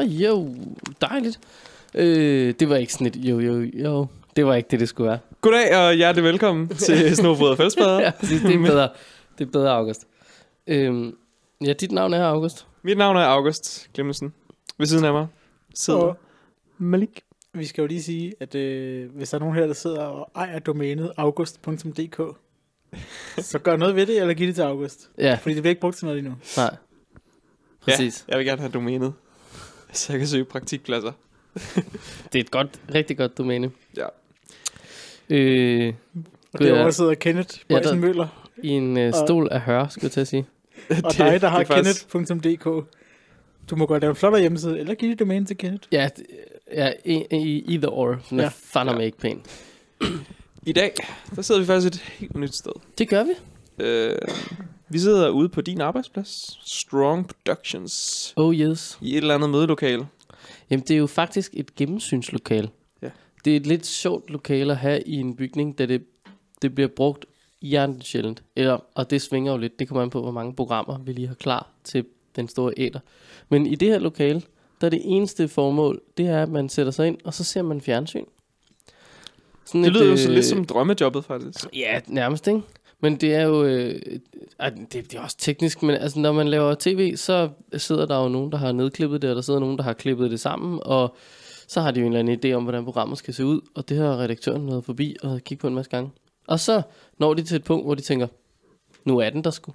Ja, jo, dejligt. Øh, det var ikke sådan et, jo, jo, jo. Det var ikke det, det skulle være. Goddag og hjertelig velkommen til Snobrød og Fællesbader. ja, præcis, det er bedre. Det er bedre, August. Øhm, ja, dit navn er August. Mit navn er August Glemmensen. Ved siden af mig sidder Og Malik. vi skal jo lige sige, at øh, hvis der er nogen her, der sidder og ejer domænet august.dk, så gør noget ved det, eller giv det til August. Ja, Fordi det bliver ikke brugt til noget lige nu. nej. Præcis. Ja, jeg vil gerne have domænet, så jeg kan søge praktikpladser. Det er et godt, rigtig godt domæne. Ja. Øh, Og Gud, ja. derovre sidder Kenneth Ja, Bøjsen der- Møller, I en øh, stol af hør, skulle jeg til at sige. og dig, der har det er kenneth.dk. Du må godt lave en flottere hjemmeside, eller give dit domæne til Kenneth. Ja, ja i, i either or. Den er Ja. fandme Ja. ikke pæn. I dag, der sidder vi faktisk et helt nyt sted. Det gør vi. Øh, vi sidder ude på din arbejdsplads, Strong Productions, Oh yes. i et eller andet mødelokale. Jamen, det er jo faktisk et gennemsynslokale. Ja. Det er et lidt sjovt lokale at have i en bygning, da det, det bliver brugt hjernet sjældent. Eller, og det svinger jo lidt. Det kommer an på, hvor mange programmer vi lige har klar til den store æder. Men i det her lokale, der er det eneste formål, det er, at man sætter sig ind, og så ser man fjernsyn. Sådan Det et, lyder jo så øh, lidt som drømmejobbet, faktisk. Ja, nærmest, ikke? Men det er jo... Øh, det, det er også teknisk, men altså, når man laver tv, så sidder der jo nogen, der har nedklippet det, og der sidder nogen, der har klippet det sammen, og så har de jo en eller anden idé om, hvordan programmet skal se ud, og det har redaktøren været forbi og kigget på en masse gange. Og så når de til et punkt, hvor de tænker, nu er den der sgu.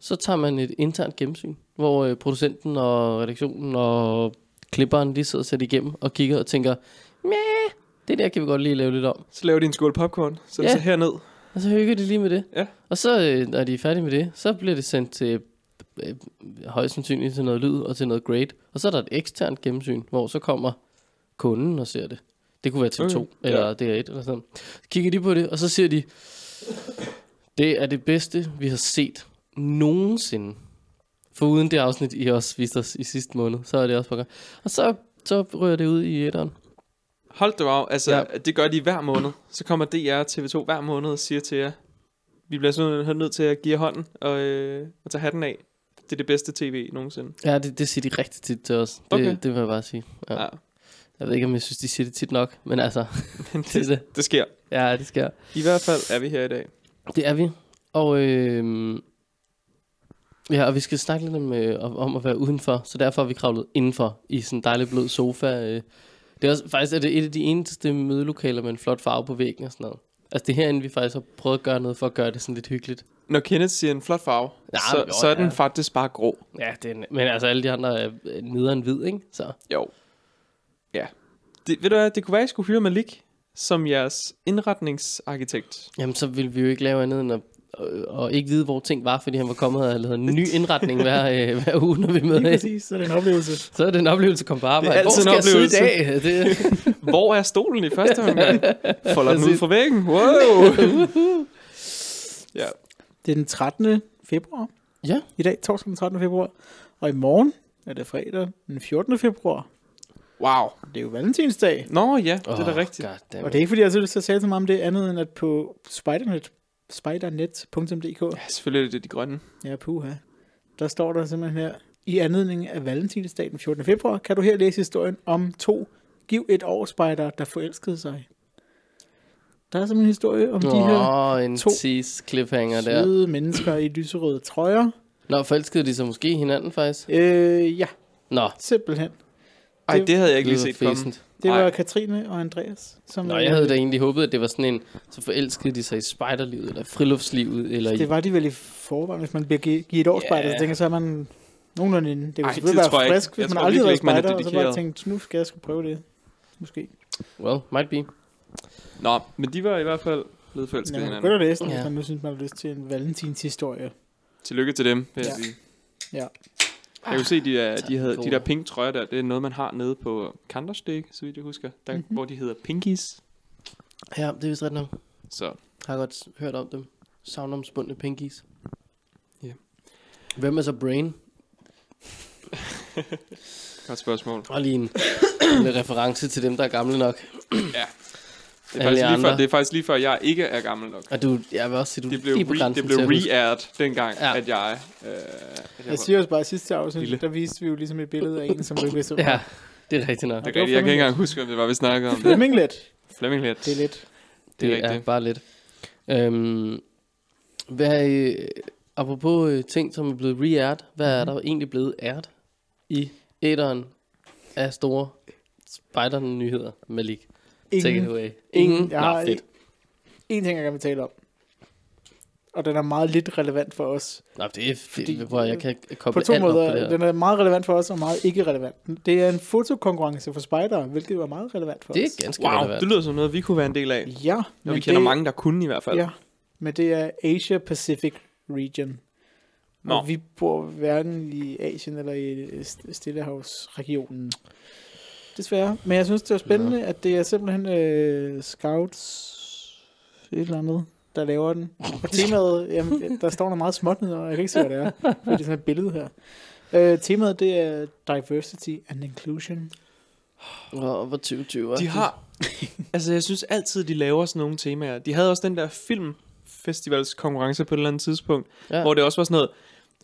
Så tager man et internt gennemsyn, hvor øh, producenten og redaktionen og klipperen lige sidder og sætter igennem og kigger og tænker, meh, det der kan vi godt lige lave lidt om. Så laver de en skål popcorn, så Ja. det så herned. Og så hygger de lige med det. Ja. Og så, øh, når de er færdige med det, så bliver det sendt til øh, højst sandsynligt til noget lyd og til noget grade. Og så er der et eksternt gennemsyn, hvor så kommer kunden og ser det. Det kunne være til Okay, to ja. eller DR1 eller sådan. Så kigger de på det, og så siger de, det er det bedste, vi har set nogensinde. For uden det afsnit, I også viste os i sidste måned, så er det også på gang. Og så, så rører det ud i etteren. Hold det af. Altså, Ja. det gør de hver måned. Så kommer DR og TV2 hver måned og siger til jer, vi bliver sådan nødt til at give jer hånden og, øh, og tage hatten af. Det er det bedste tv nogensinde. Ja, det, det siger de rigtig tit til os. Det, Okay. det vil jeg bare sige. Ja. Ja. Jeg ved ikke, om jeg synes, de siger det tit nok, men altså, Men det det, det. det sker. Ja, det sker. I hvert fald er vi her i dag. Det er vi. Og, øh, ja, og vi skal snakke lidt om, øh, om at være udenfor, så derfor har vi kravlet indenfor i sådan en dejlig blød sofa. Øh. Det er også, faktisk er det et af de eneste mødelokaler med en flot farve på væggen og sådan noget. Altså det er herinde, vi faktisk har prøvet at gøre noget for at gøre det sådan lidt hyggeligt. Når Kenneth siger en flot farve, Ja, så, jo, så er den ja. faktisk bare grå. Ja, det er, men altså alle de andre er nederen hvid, ikke? Så Jo. Ja. Det, ved du hvad, det kunne være, at I skulle hyre Malik som jeres indretningsarkitekt. Jamen, så ville vi jo ikke lave andet end at og ikke vide, hvor ting var, fordi han var kommet og havde lavet en ny indretning hver, øh, hver uge, når vi møder Lige præcis, så er det en oplevelse. Så er det en oplevelse at komme på arbejde. Det er Hvor en skal jeg sidde i dag? Det, Hvor er stolen i første omgang? Folder den ud fra væggen. Wow. ja. Det er den 13. februar. Ja. I dag, torsdag den 13. februar. Og i morgen er det fredag den 14. februar. Wow. Det er jo valentinsdag. Nå ja, det er da Åh, rigtigt. Og det er ikke fordi, jeg har lyst til at tale så meget om det andet, end at på spidernet, spidernet.dk, Ja, selvfølgelig er det de grønne. ja, puha, der står der simpelthen her, i anledning af valentinsdag den 14. februar, kan du her læse historien om to giv et år spejdere, der forelskede sig. Der er simpelthen en historie om de her en to tease cliffhanger der. søde mennesker i lyserøde trøjer. Nå, forelskede de sig måske hinanden faktisk? Øh, ja, Nå, simpelthen. Ej, Det- det havde jeg ikke lige set komme. Det Ej. var Katrine og Andreas. Som, Nå, jeg havde da egentlig håbet, at det var sådan en, så forelskede de sig i spejderlivet, eller friluftslivet, eller i... Det var de vel i forvejen, hvis man bliver gi- givet et års Ja. spejder, så tænker så er man nogenlunde inde. Det Ej, vil selvfølgelig være ikke. frisk, hvis Jeg man aldrig har været er spejder, og så bare tænkt, nu skal jeg sgu prøve det. Måske. Well, might be. Nå, men de var i hvert fald blevet forelsket Ja, hinanden. godt læse den, Ja. hvis man nu synes, man har lyst til en valentins historie. Tillykke til dem, vil jeg Ja. sige. Ja. Jeg kunne se, de, er, tak de, havde, de der pink trøjer der, det er noget, man har nede på Counter-Strike, så vidt jeg husker, der, Mhm. mm-hmm. hvor de hedder Pinkies. Ja, det er vist ret nok. Så Har godt hørt om dem. Savnomspundne pinkies. Ja. Hvem er så Brain? godt spørgsmål. Og lige en, en reference til dem, der er gamle nok. Ja. Det er, faktisk lige før, det er faktisk lige før, jeg ikke er gammel nok. Og du, jeg vil også sige, du Det blev, lige på re, det blev re-aired dengang, Ja. at jeg... Øh, at jeg Jeg siger også bare, at sidste afsnit, Lille. der viste vi jo ligesom et billede af en, som ikke vidste, Ja, det er rigtigt nok. det er rigtigt. Jeg kan ikke engang huske, om det var, vi snakkede om. Flemming lidt. Det er lidt. Det er Det er rigtigt. bare lidt. Øhm, hvad, øh, apropos øh, ting, som er blevet re-aired, hvad er der egentlig blevet aired i æderen af store spider-nyheder, Malik? Take it Ingen, away. ingen. Ingen? Jeg Nå, har fedt. en ting, jeg gerne vil tale om. Og den er meget lidt relevant for os. Nå, det er Fordi, hvor jeg kan På koble to alt op på måder. det her. Den er meget relevant for os, og meget ikke relevant. Det er en fotokonkurrence for spejdere, hvilket var meget relevant for Det er os. ganske Wow, relevant. det lyder som noget, vi kunne være en del af. Ja, Og men vi kender det, mange, der kunne i hvert fald. Ja, men det er Asia Pacific Region. Nå. Og vi bor hverken i Asien eller i Stillehavsregionen. Desværre. Men jeg synes, det er spændende, at det er simpelthen øh, Scouts et eller andet, der laver den. Og temaet, jamen, der står noget meget småt ned, og jeg kan ikke se, hvad det er. For det er sådan et billede her. Øh, temaet, det er Diversity and Inclusion. Og hvor 2020 er De har... altså, jeg synes altid, de laver sådan nogle temaer. De havde også den der filmfestivals konkurrence på et eller andet tidspunkt, Ja. hvor det også var sådan noget,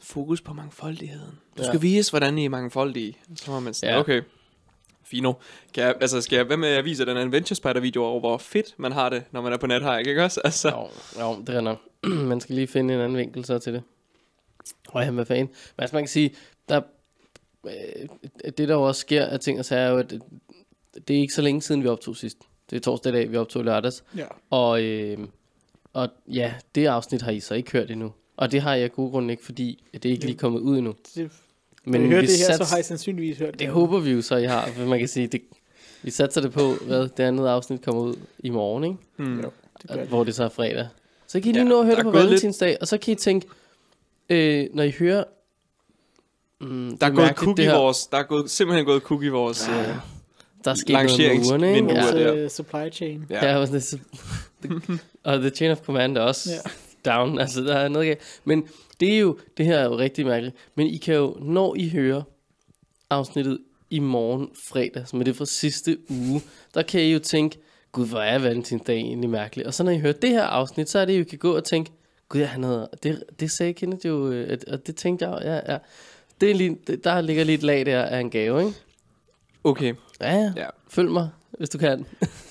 fokus på mangfoldigheden. Du Ja. skal vise, hvordan I er mangfoldige. Så var man sådan, ja. okay, fino. Kan jeg, altså, skal jeg, hvad med, at jeg viser den Adventure Spider video over, hvor fedt man har det, når man er på nethike, ikke også? Altså, Jo, jo, det er nok. man skal lige finde en anden vinkel så til det. Og jeg er fan. Men altså man kan sige, der, øh, det der jo også sker af ting og sager, er jo, at det, det er ikke så længe siden, vi optog sidst. Det er torsdag i dag, vi optog lørdags. Ja. Og, øh, og ja, det afsnit har I så ikke hørt endnu. Og det har jeg af gode grunde ikke, fordi det er ikke lige kommet ud endnu. Det, Men Men I hører det her, sats- så har I sandsynligvis hørt det håber vi jo så, I har. For man kan sige, det, vi satser det på, hvad det andet afsnit kommer ud i morgen, ikke? hmm. Jo. Det gør det. hvor det så er fredag. Så kan I lige Ja, nå at høre det på gået lidt- valentinsdag, og så kan I tænke, øh, når I hører... Mm, Der er det gået i det her- vores, der er gået, simpelthen gået i vores... Ja. øh, Der er sket noget med ugerne, ikke? Ja. Ja. Vores øh, supply chain. Ja, ja det, så- og The Chain of Command også Ja. Down, altså der er noget galt. Men det er jo, det her er jo rigtig mærkeligt, men I kan jo, når I hører afsnittet i morgen fredag, som er det fra sidste uge, der kan I jo tænke, gud, hvor er valentinsdag egentlig mærkeligt. Og så når I hører det her afsnit, så er det, I kan gå og tænke, gud, ja, han havde, det, det sagde Kenneth jo, øh, og det tænkte jeg, ja, ja. Det er lige, der ligger lige et lag der af en gave, ikke? Okay, Ja, ja. ja. Følg mig, hvis du kan.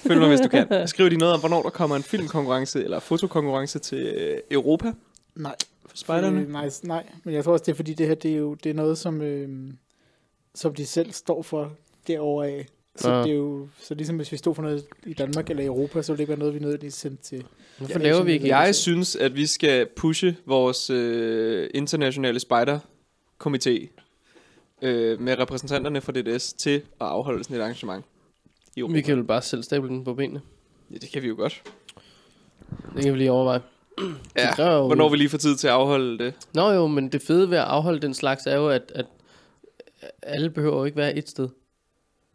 Følg mig, hvis du kan. Skriv de noget om, hvornår der kommer en filmkonkurrence eller fotokonkurrence til øh, Europa Nej. for spejderne. Øh, nej, nej, men jeg tror også, det er fordi, det her det er jo det er noget, som, øh, som de selv står for derovre af. Så Ah. det er jo, så ligesom hvis vi stod for noget i Danmark eller Europa, så ville det ikke være noget, vi nødvendigvis sendte til. Hvorfor Ja, laver vi ikke Jeg synes, at vi skal pushe vores øh, internationale spider-komité øh, med repræsentanterne fra DDS til at afholde sådan et arrangement i Europa. Vi kan jo bare selv stable den på benene. Ja, det kan vi jo godt. Det kan vi lige overveje. Ja, jo- hvornår vi lige får tid til at afholde det. Nå jo, men det fede ved at afholde den slags er jo, at, at alle behøver jo ikke være et sted.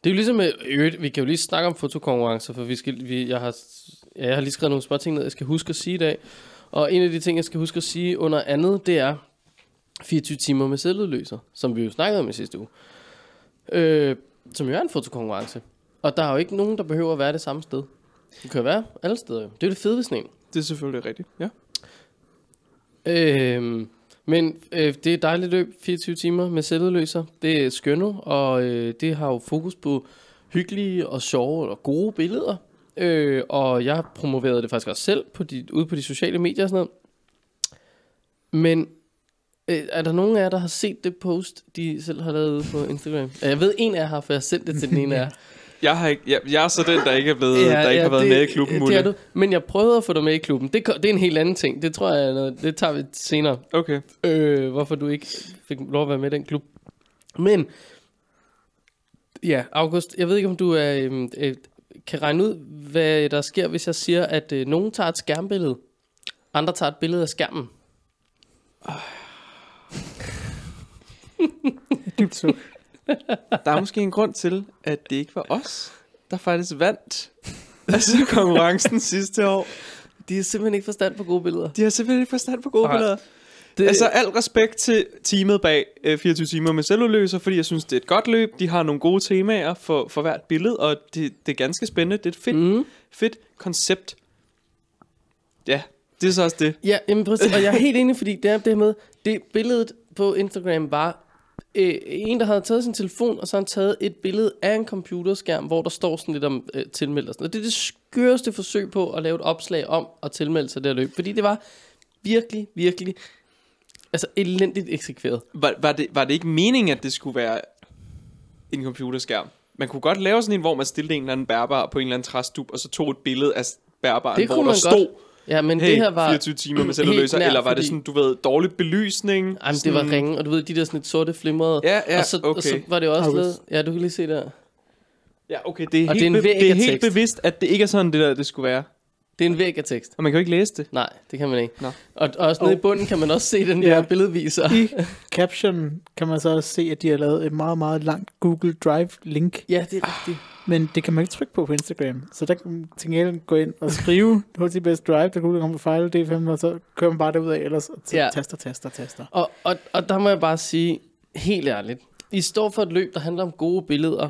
Det er jo ligesom, øvrigt, vi kan jo lige snakke om fotokonkurrencer, for vi skal, vi, jeg, har, ja, jeg har lige skrevet nogle små ting ned, jeg skal huske at sige i dag. Og en af de ting, jeg skal huske at sige under andet, det er 24 timer med selvudløser, som vi jo snakkede om i sidste uge. Øh, som jo er en fotokonkurrence. Og der er jo ikke nogen, der behøver at være det samme sted. Det kan være alle steder. jo. Det er jo det fede ved sådan en. Det er selvfølgelig rigtigt, ja. Øhm, men øh, det er et dejligt løb, 24 timer med selvudløser. Det er skønne, og øh, det har jo fokus på hyggelige og sjove og gode billeder. Øh, og jeg har promoveret det faktisk også selv på de, ude på de sociale medier og sådan noget. Men øh, er der nogen af jer, der har set det post, de selv har lavet på Instagram? Jeg ved, en af jer har, for jeg har sendt det til den ene af jer. Jeg, har ikke, jeg, jeg er så den, der ikke er blevet, ja, der ikke har været det, med i klubben, Det Mulle. er du. Men jeg prøvede at få dig med i klubben. Det, det er en helt anden ting. Det tror jeg, noget, det tager vi senere. Okay. øh, hvorfor du ikke fik lov at være med i den klub. Men, ja, August, jeg ved ikke, om du er, øh, øh, kan regne ud, hvad der sker, hvis jeg siger, at øh, nogen tager et skærmbillede, andre tager et billede af skærmen. Dybt suk. Der er måske en grund til, at det ikke var os, der faktisk vandt altså konkurrencen sidste år. De har simpelthen ikke forstand på gode billeder. De har simpelthen ikke forstand på gode Nej. billeder. Det... Altså, al respekt til teamet bag øh, 24 timer med selvudløser, fordi jeg synes, det er et godt løb. De har nogle gode temaer for, for hvert billede, og det, det er ganske spændende. Det er et fedt, mm. fedt koncept. Ja, det er så også det. Ja, jamen præcis. Og jeg er helt enig, fordi det er det med, det billedet på Instagram var øh, en, der havde taget sin telefon, og så har han taget et billede af en computerskærm, hvor der står sådan lidt om øh, tilmeldelsen. og. Det er det skøreste forsøg på at lave et opslag om at tilmelde sig det her løb, fordi det var virkelig, virkelig altså elendigt eksekveret. Var, var, det, var det ikke meningen, at det skulle være en computerskærm? Man kunne godt lave sådan en, hvor man stillede en eller anden bærbar på en eller anden træstup, og så tog et billede af bærbaren, hvor der stod, godt. Ja, men hey, det her var... 24 timer med nær, eller var det fordi- sådan, du ved, dårlig belysning? Jamen, det sådan, var ringe, og du ved, de der sådan lidt sorte flimrede. Ja, ja, og, så, og så okay. var det også lavet... Ja, du kan lige se der. Ja, okay, det er, Og helt, det er be- det er helt tekst. bevidst, at det ikke er sådan, det der, det skulle være. Det er en væg af tekst. Og man kan jo ikke læse det. Nej, det kan man ikke. Nå. Og, og også nede i bunden kan man også se den Ja. der billedviser. I caption kan man så også se, at de har lavet et meget, meget langt Google Drive-link. Ja, det er rigtigt. Men det kan man ikke trykke på på Instagram. Så der kan man til gengæld gå ind og skrive HTTPS Drive, der kunne komme på fejl D5, og så kører man bare derud af, ellers og Ja. taster, taster, taster. Og, og, og der må jeg bare sige, helt ærligt, I står for et løb, der handler om gode billeder.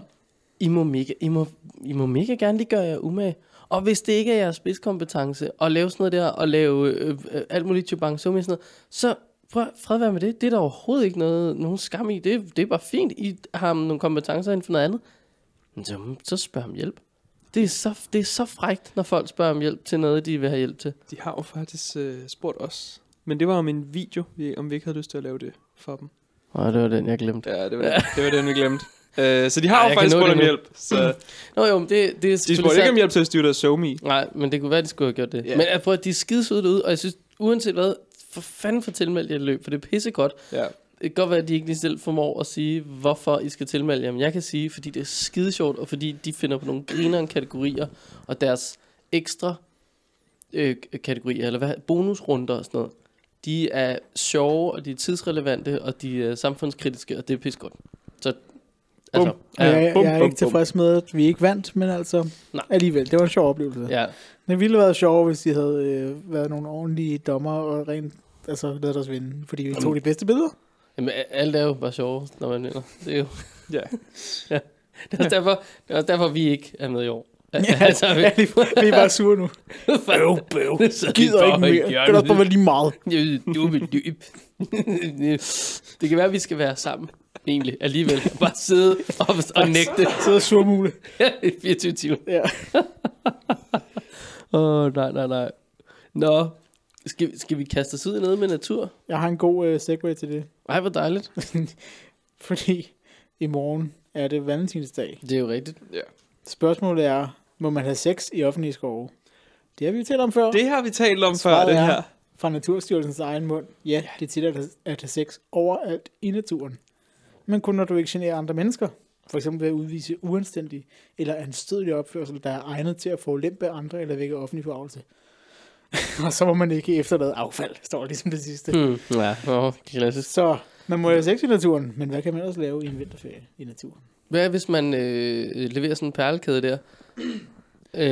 I må mega, I må, I må mega gerne lige gøre jer umage. Og hvis det ikke er jeres spidskompetence at lave sådan noget der, og lave øh, øh, alt muligt chubang sådan noget, så prøv fred være med det. Det er der overhovedet ikke noget, nogen skam i. Det, det er bare fint. I har nogle kompetencer inden for noget andet. Så, så spørg om hjælp. Det er, så, det er så frægt, når folk spørger om hjælp til noget, de vil have hjælp til. De har jo faktisk øh, spurgt os. Men det var om en video, vi, om vi ikke havde lyst til at lave det for dem. Og det var den, jeg glemte. Ja, det var, det, var den, vi glemte. Øh, så de har Ej, jo jeg faktisk spurgt om hjælp. Så Nå jo, men det, det er de spurgte ikke om hjælp til at styre deres SoMe. Nej, men det kunne være, de skulle have gjort det. Ja. Yeah. Men jeg prøver, at de er skidesøde derude, og jeg synes, uanset hvad, for fanden for tilmeldt jer et løb, for det er pissegodt. Ja. Det kan godt være, at de ikke lige selv formår at sige, hvorfor I skal tilmelde jer. Men jeg kan sige, fordi det er skide sjovt, og fordi de finder på nogle grineren kategorier, og deres ekstra øh, kategorier, eller hvad, bonusrunder og sådan noget, de er sjove, og de er tidsrelevante, og de er samfundskritiske, og det er pissegodt. Så, altså, Bum. Ja, jeg, bum, jeg er bum, ikke tilfreds med, at vi ikke vandt, men altså Nej. alligevel, det var en sjov oplevelse. ja. Det ville have været sjovere, hvis de havde øh, været nogle ordentlige dommer og rent altså, lavet os vinde, fordi vi tog de bedste billeder. Jamen, alt er jo bare sjovere, når man vinder. Det er jo... Ja. Det er også derfor, det er også derfor vi ikke er med i år. Ja, altså, vi, ja, vi, er bare sure nu. bøv, bøv. Gider ikke mere. Kan også bare lige meget. Du vil løb. Det kan være, at vi skal være sammen. Egentlig, alligevel. Bare sidde og, og nægte Sidder surmule. i 24 timer. Ja. Åh, oh, nej, nej, nej. Nå, skal, skal vi kaste os ud i noget med natur? Jeg har en god øh, segue til det. Ej, hvor dejligt. Fordi i morgen er det valentinsdag. Det er jo rigtigt. ja. Spørgsmålet er, må man have sex i offentlige skove? Det har vi jo talt om før. Det har vi talt om før, Svaret det er- her. Fra Naturstyrelsens egen mund. Ja, det er tit at have- at have sex overalt i naturen. Men kun når du ikke generer andre mennesker. For eksempel ved at udvise uanstændig eller anstødelig opførsel, der er egnet til at få lempe andre eller vække offentlig forarvelse. og så må man ikke efterlade affald, står ligesom det sidste. Hmm, ja, åh, klassisk. Så man må have sex i naturen, men hvad kan man også lave i en vinterferie i naturen? Hvad hvis man øh, leverer sådan en perlekæde der? Øh,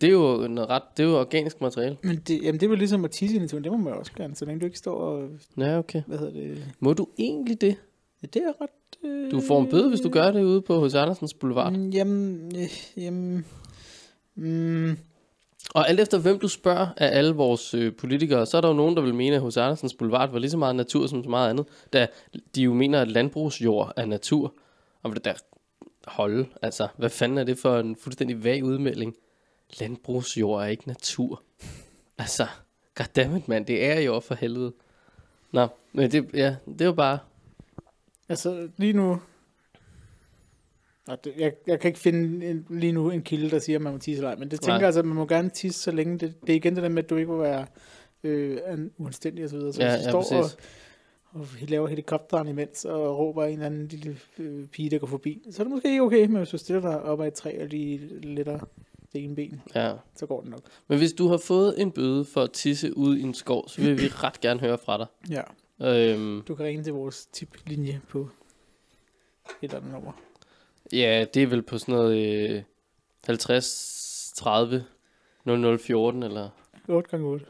det er jo noget ret, det er jo organisk materiale. Men det, jamen det er vel ligesom at tisse i naturen, det må man jo også gerne, så længe du ikke står og, Ja, okay. hvad hedder det, Må du egentlig det? ja, det er ret... Øh, Du får en bøde, hvis du gør det ude på H.C. Andersens Boulevard. Mm, Jamen, øh, jamen, mm, og alt efter hvem du spørger af alle vores øh, politikere, så er der jo nogen, der vil mene, at hos Andersens Boulevard var lige så meget natur som så meget andet. Da de jo mener, at landbrugsjord er natur. Og det der holde, altså, hvad fanden er det for en fuldstændig vag udmelding? Landbrugsjord er ikke natur. Altså, goddammit mand, det er jo for helvede. Nå, men det, ja, det er jo bare... altså lige nu, jeg, jeg kan ikke finde en, lige nu en kilde, der siger, at man må tisse eller ej, men det tænker jeg altså, at man må gerne tisse, så længe det, det er igen det der med, at du ikke må være øh, en- uanstændig og så videre. Så Ja, hvis du ja, står og, præcis. og laver helikopteren imens, og råber en eller anden lille øh, pige, der går forbi, så er det måske ikke okay, men hvis du stiller dig op ad et træ og lige letter det ene ben, Ja. så går det nok. Men hvis du har fået en bøde for at tisse ude i en skov, så vil vi ret gerne høre fra dig. Ja. Øhm, Du kan ringe til vores tiplinje på et eller andet nummer. Ja, det er vel på sådan noget øh, 50 30 0014 eller... 8 gange 8.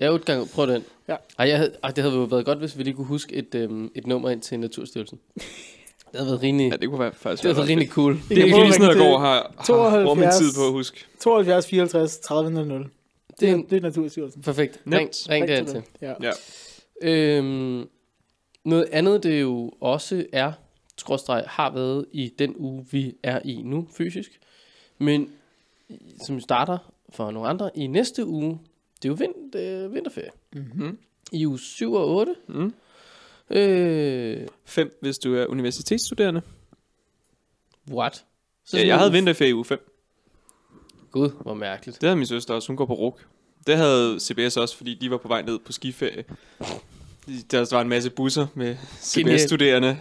Ja, otte gange. Prøv den. Ja. Ej, jeg havde, ej, det havde jo været godt, hvis vi lige kunne huske et, øhm, et nummer ind til Naturstyrelsen. Det havde været rimelig, Ja, det kunne være faktisk det havde være været rimelig cool. Det er ikke lige sådan noget, jeg går og har, har 72. brugt min tid på at huske. 72 54 30 00. Det Det er, det er Naturstyrelsen. Perfekt. Ring, ring Ring det til. Ja. Ja. Øhm, noget andet, det jo også er, skråstreg, har været i den uge, vi er i nu, fysisk. Men som starter for nogle andre i næste uge, det er jo vind, øh, vinterferie. Mm-hmm. I uge 7 og 8. Mm. Øh, Fem, hvis du er universitetsstuderende. what? Så Ja, jeg havde vinterferie i uge 5. Gud, hvor mærkeligt. Det havde min søster også. Hun går på RUK. Det havde CBS også, fordi de var på vej ned på skiferie. Der var en masse busser med. CBS-studerende.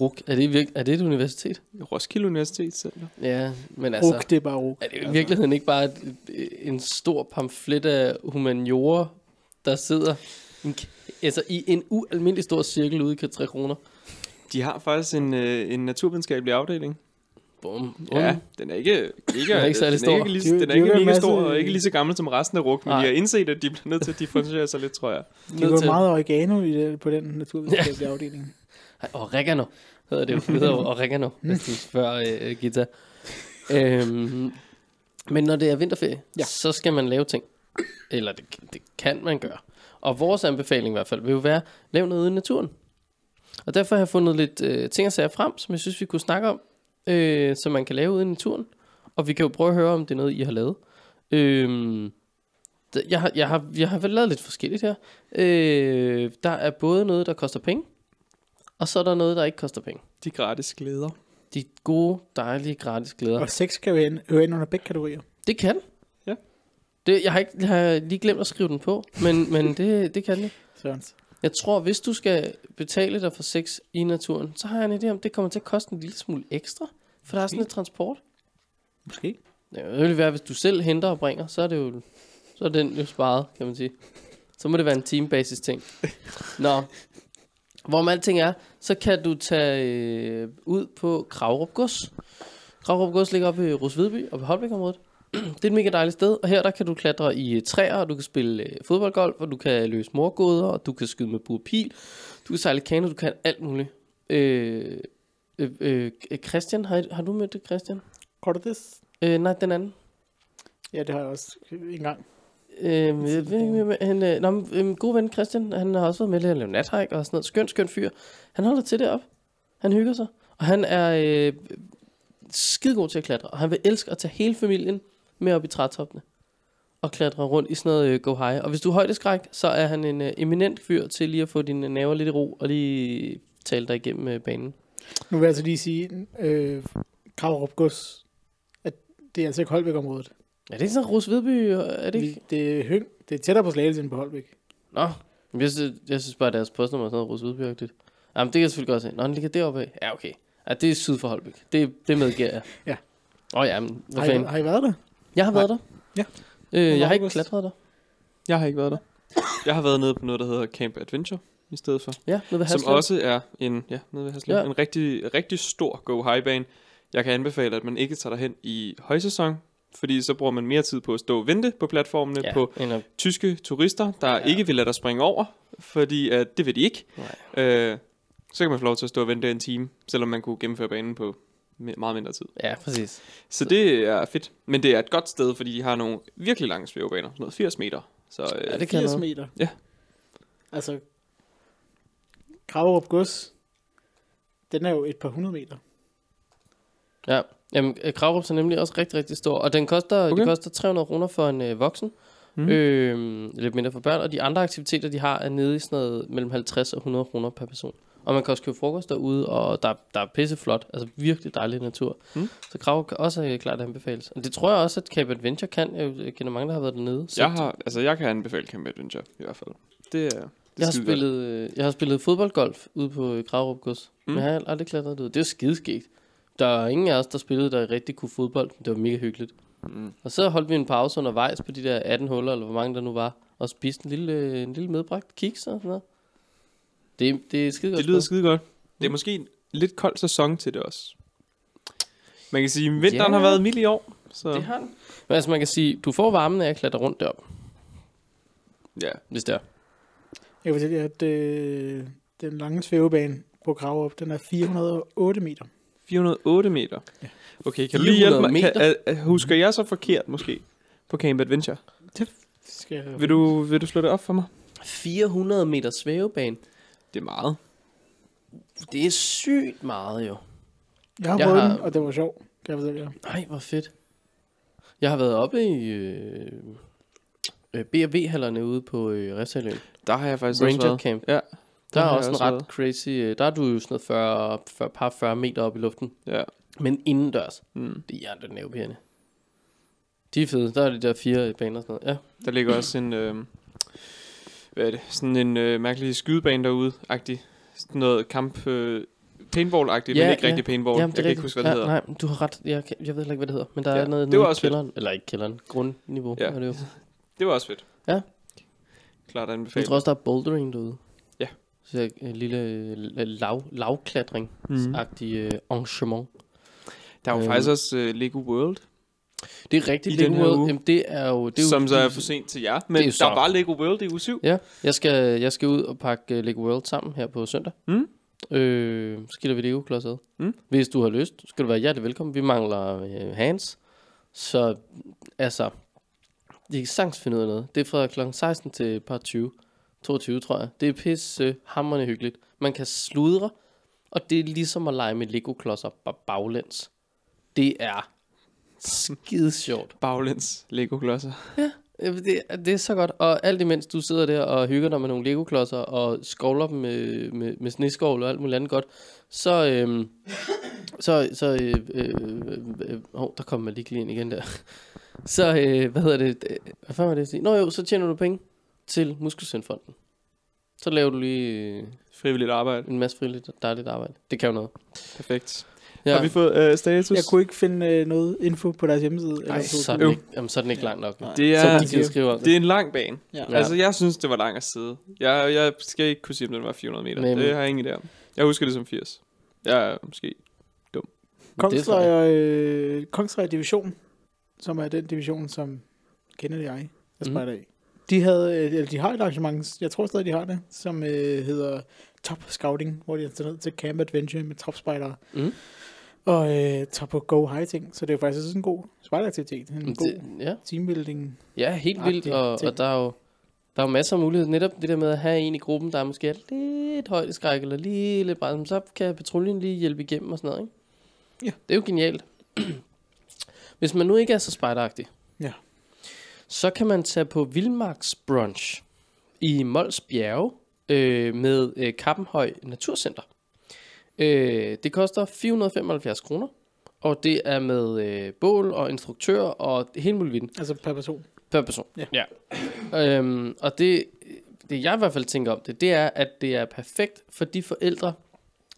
RUK, er det, virke, er det et universitet? Roskilde Universitetscenter. Ja, men altså... Ruk, det er bare ruk. Er det i virkeligheden ikke bare et, et, en stor pamflet af humaniorer, der sidder en, altså i en ualmindelig stor cirkel ude i 3 kroner? De har faktisk en, øh, en naturvidenskabelig afdeling. Bum, bum. Ja, den er ikke, ikke, Den er ikke særlig den er stor. ikke, lige, De- den de er ikke mega stor og ikke lige så gammel som resten af RUK, men Nej. de har indset, at de bliver nødt til at differentiere sig lidt, tror jeg. De til- meget oregano i det, på den naturvidenskabelige afdeling. Oregano hedder det jo. Det hedder jo oregano, hvis du spørger øh, Gita. Øhm, men når det er vinterferie, ja. Så skal man lave ting. Eller det, det kan man gøre. Og vores anbefaling i hvert fald vil jo være, lav noget ude i naturen. Og derfor har jeg fundet lidt øh, ting og sager frem, som jeg synes, vi kunne snakke om, øh, som man kan lave ude i naturen. Og vi kan jo prøve at høre, om det er noget, I har lavet. Øhm, jeg, har, jeg, har, jeg har vel lavet lidt forskelligt her. Øh, der er både noget, der koster penge, og så er der noget, der ikke koster penge. De gratis glæder. De gode, dejlige, gratis glæder. Og sex kan jo ind- ind under begge kategorier. Det kan. Ja. Det, jeg, har ikke, jeg har lige glemt at skrive den på, men, men det, det kan det. Sørens. Jeg tror, hvis du skal betale dig for sex i naturen, så har jeg en idé om, det kommer til at koste en lille smule ekstra. For der er sådan lidt transport. Måske. Ja, det vil være, hvis du selv henter og bringer, så er det jo, så er den jo sparet, kan man sige. Så må det være en teambasis ting. Nå, hvor med alting er, så kan du tage øh, ud på Kravrup Gods. Kravrup Gods ligger oppe i Rosvedby og på Holbæk-området. Det er et mega dejligt sted, og her der kan du klatre i øh, træer, og du kan spille øh, fodboldgolf, og du kan løse morgåder, og du kan skyde med burpil, du kan sejle kano, du kan alt muligt. Øh, øh, øh, Christian, har, har du mødt Christian? Cordes? Øh, nej, den anden. Ja, det har jeg også en gang. Øhm, han, øh, nå, øhm, god ven Christian, han har også været med til at lave nathike og sådan noget. Skøn, skøn fyr. Han holder til deroppe. Han hygger sig. Og han er øh, skide god til at klatre. Og han vil elske at tage hele familien med op i trætoppene. Og klatre rundt i sådan noget øh, go high. Og hvis du er højdeskræk, så er han en øh, eminent fyr til lige at få dine naver lidt i ro. Og lige tale dig igennem øh, banen. Nu vil jeg altså lige sige, øh, Kravrup Gods, at det er altså ikke Holbæk-området. Er det sådan Rus Vedby? Er det ikke? Det er, høng, det er tættere på Slagelse end på Holbæk. Nå, jeg synes, jeg synes bare, at deres postnummer er sådan noget Rus Vedby-agtigt. Jamen, det kan jeg selvfølgelig godt se. Nå, den ligger deroppe af. Ja, okay. Ja, det er syd for Holbæk. Det, det medgiver jeg. Ja. Åh oh, ja, men hvad Har I, fanden. har I været der? Jeg har været der. Ja. Øh, jeg har ikke klatret der. Jeg har ikke været der. Jeg har været nede på noget, der hedder Camp Adventure i stedet for. Ja, nede ved Som Haslev. også er en, ja, nede ved Haslev, ja. en rigtig, rigtig stor go high bane. Jeg kan anbefale, at man ikke tager derhen i højsæson, fordi så bruger man mere tid på at stå og vente på platformene ja, på af, tyske turister, der Ja. ikke vil lade dig springe over, fordi at det vil de ikke. nej. Øh, så kan man få lov til at stå og vente en time, selvom man kunne gennemføre banen på me- meget mindre tid. Ja, præcis. Så det er fedt. Men det er et godt sted, fordi de har nogle virkelig lange svævebaner. Sådan noget 80 meter. Så øh, Ja, det kan 80 noget. meter. Ja. Altså, Kravrup Gods, den er jo et par hundrede meter. Ja. Jamen, øh, Kravrup er nemlig også rigtig, rigtig stor. Og den koster, okay. Det koster 300 kroner for en øh, voksen. Mm. Øh, lidt mindre for børn. Og de andre aktiviteter, de har, er nede i sådan noget mellem 50 og 100 kroner per person. Og man kan også købe frokost derude, og der, der er pisse flot. Altså virkelig dejlig natur. Mm. Så Krav kan også øh, klart anbefales. Og det tror jeg også, at Cape Adventure kan. Jeg kender mange, der har været dernede. Så jeg, har, altså, jeg kan anbefale Camp Adventure i hvert fald. Det er, det jeg, har spillet, øh, jeg har spillet fodboldgolf ude på øh, Kravrup Gods. Mm. Men jeg har aldrig klatret ud. Det er jo skideskægt. Der er ingen af os, der spillede, der rigtig kunne fodbold. men Det var mega hyggeligt. Mm. Og så holdt vi en pause undervejs på de der 18 huller, eller hvor mange der nu var. Og spiste en lille, øh, en lille medbragt kiks og sådan noget. Det, det er skide godt. Det lyder sted. skide godt. Det er måske en lidt kold sæson til det også. Man kan sige, at vinteren Ja. har været mild i år. Så Det har den. Men altså man kan sige, du får varmen af at klatre rundt derop. Ja. hvis det er. Jeg vil fortælle jer, at øh, den lange svævebane på Graverup, den er 408 meter. 408 meter. Ja. Okay, kan du lige hjælpe 400 mig? Kan, uh, husker jeg så forkert måske på Camp Adventure? Skal jeg... Vil du, vil du slå det op for mig? 400 meter svævebane. Det er meget. Det er sygt meget jo. Jeg har Jeg prøvet har- den, og det var sjov, kan jeg fortælle jer. Nej, hvor fedt. Jeg har været oppe i øh, øh, B&V-hallerne ude på øh, Refsaløen. Der har jeg faktisk også Ranger været. Camp. Ja. Der er også en ret været. crazy... Øh, der er du jo sådan noget 40, 40, par 40 meter op i luften. Ja. Men indendørs. Mm. Det er hjertet nervepirrende. De er fede. Der er de der fire baner og sådan noget. Ja. Der ligger også en, øh, hvad er det, sådan en øh, mærkelig skydebane derude, agtig. Sådan noget kamp, øh, paintball-agtigt, Ja, men ikke ja. rigtig paintball. Jamen, jeg kan ikke huske, hvad det hedder. Nej, du har ret. Jeg, kan- jeg ved heller ikke, hvad det hedder. Men der Ja, er noget det var også fedt. kælderen. Eller ikke kælderen. Grundniveau. Ja. Er det jo. Det var også fedt. Ja. Klart at Jeg tror også, der er bouldering derude. Så en lille øh, lav, lavklatring-agtig øh, arrangement. Der er jo Øhm. faktisk også øh, Lego World, Det er rigtigt, I Lego World. uge. Jamen, det er jo... Det er jo som så er for sent til jer. Men Det er der var Lego World i uge 7. Ja, jeg skal, jeg skal ud og pakke uh, Lego World sammen her på søndag. Mm. Øh, skiller vi Lego klodset. Mm. Hvis du har lyst, skal du være hjertelig velkommen. Vi mangler øh, hands. Så altså, de kan sagtens finde ud af noget. Det er fra kl. 16 til par 20. 22, tror jeg. Det er pisse hammerende hyggeligt. Man kan sludre, og det er ligesom at lege med Lego-klodser baglæns. Det er skide sjovt. Baglæns Lego klodser. Øh, Det, det er så godt. Og alt imens du sidder der og hygger dig med nogle Lego-klodser og skovler dem med, med, med sneskovl og alt muligt andet godt, så, øhm, så, så øh, øh, øh, oh, der kommer man lige ind igen der. Så, øh, hvad hedder det? Hvad fanden var det, jeg sige? Nå jo, så tjener du penge til Muskelsvindfonden. Så laver du lige øh, Frivilligt arbejde. en masse frivilligt dejligt arbejde. Det kan jo noget. Perfekt. Ja. Har vi fået øh, status? Jeg kunne ikke finde øh, noget info på deres hjemmeside. Ej, på- så er, den ikke, jamen, så er den ikke lang nok. Nej. Det Så er, de kan skrive om det. det er en lang bane. Ja. Altså, jeg synes, det var lang at sidde. Jeg, jeg skal ikke kunne sige, om den var 400 meter. Men- det har jeg ingen idé om. Jeg husker det som 80. Jeg er måske... Kongslejr, øh, Kongslejr Division, som er den division, som kender det jeg, jeg spejder i. De, havde, øh, eller de har et arrangement, jeg tror stadig, de har det, som øh, hedder Top Scouting, hvor de er ned til Camp Adventure med topspejdere. Mm. Og øh, tager på Go High ting, så det er faktisk også en god spejderaktivitet. En god Det, ja. teambuilding. Ja, helt vildt, og, ting. og der er jo der er jo masser af muligheder. Netop det der med at have en i gruppen, der er måske lidt højdeskræk, eller lige lidt bare, så kan patruljen lige hjælpe igennem og sådan noget, ikke? Ja. Det er jo genialt. Hvis man nu ikke er så spejderagtig, Ja. Så kan man tage på Vildmarks Brunch i Mols Bjerge øh, med øh, Kappenhøj Naturcenter. Øh, det koster 475 kroner, og det er med øh, bål og instruktør og hele muligheden. Altså per person. Per person. Ja. ja. Øhm, og det, det jeg i hvert fald tænker om det, det er, at det er perfekt for de forældre,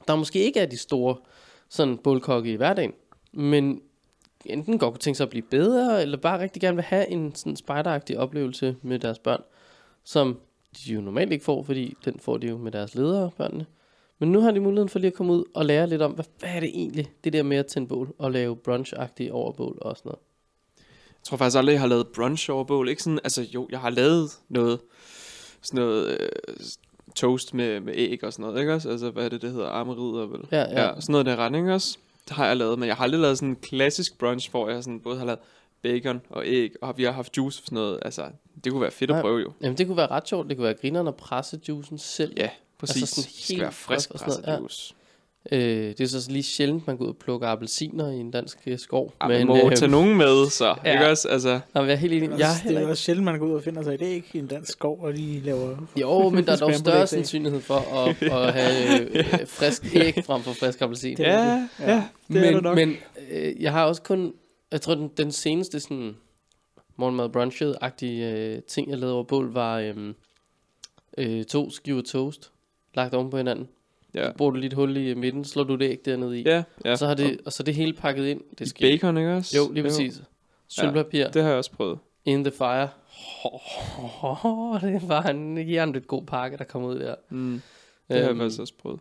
der måske ikke er de store sådan bålkokke i hverdagen, men enten godt kunne tænke sig at blive bedre, eller bare rigtig gerne vil have en sådan spejderagtig oplevelse med deres børn, som de jo normalt ikke får, fordi den får de jo med deres ledere, børnene. Men nu har de muligheden for lige at komme ud og lære lidt om, hvad, hvad er det egentlig, det der med at tænde bål og lave brunch-agtige overbål og sådan noget. Jeg tror faktisk aldrig, jeg har lavet brunch over bål. Ikke sådan, altså jo, jeg har lavet noget, sådan noget øh, toast med, med æg og sådan noget, ikke også? Altså, hvad er det, det hedder? Armerider, vel? Ja, ja. ja sådan noget der retning også. Det har jeg lavet, men jeg har aldrig lavet sådan en klassisk brunch, hvor jeg sådan både har lavet bacon og æg, og vi har haft juice og sådan noget. Altså, det kunne være fedt at prøve jo. Jamen, det kunne være ret sjovt. Det kunne være grineren at presse juicen selv. Ja, præcis. Altså sådan Altså, det skal helt være frisk presset ja. juice. Øh, det er så lige sjældent, man går ud og plukker appelsiner i en dansk øh, skov. Ja, man må tage nogen med, så. ja. Ikke også? Altså, Nå, men jeg er helt enig. Det Jeg er, er også, det er ikke... også sjældent, man går ud og finder sig et æg i en dansk skov, og lige laver... Jo, men der er dog større ikke? sandsynlighed for at, at have øh, frisk æg frem for frisk appelsin. Det er ja, det. ja, ja, det er men det nok. men øh, jeg har også kun... Jeg tror, den, den seneste sådan morgenmad brunchet-agtige øh, ting, jeg lavede over bål, var øh, øh, to skiver toast lagt oven på hinanden. Ja. Så bruger du lige et hul i midten, slår du et æg dernede i. Ja, ja. Og så har det, og så det hele pakket ind. Det skal bacon, ikke også? Jo, lige præcis. Sølvpapir Det har jeg også prøvet. in the fire. det var en jernligt god pakke, der kom ud der. Mm, det har jeg Øhm, faktisk også prøvet.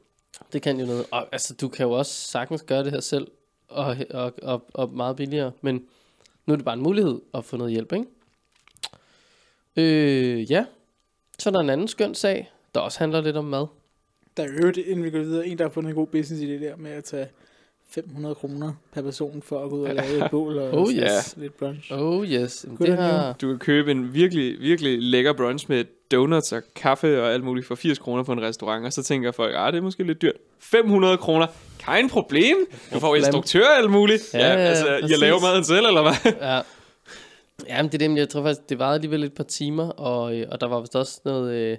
Det kan jo noget. Og altså, du kan jo også sagtens gøre det her selv, og, og, og, og meget billigere. Men nu er det bare en mulighed at få noget hjælp, ikke? Øh, ja. Så er der en anden skøn sag, der også handler lidt om mad. Der er øvrigt, inden vi går videre, en, der har fundet en god business i det der med at tage 500 kroner per person for at gå ud og lave et bål og Oh, yes. lidt brunch. Oh yes, Good det har... Du kan købe en virkelig, virkelig lækker brunch med donuts og kaffe og alt muligt for 80 kroner på en restaurant, og så tænker folk, ah, det er måske lidt dyrt. 500 kroner, kein problem. Du får instruktør og alt muligt. Ja, Ja, altså, præcis. jeg laver maden selv, eller hvad? Ja. Jamen, det er det, jeg tror faktisk, det varede alligevel et par timer, og, øh, og der var vist også noget øh,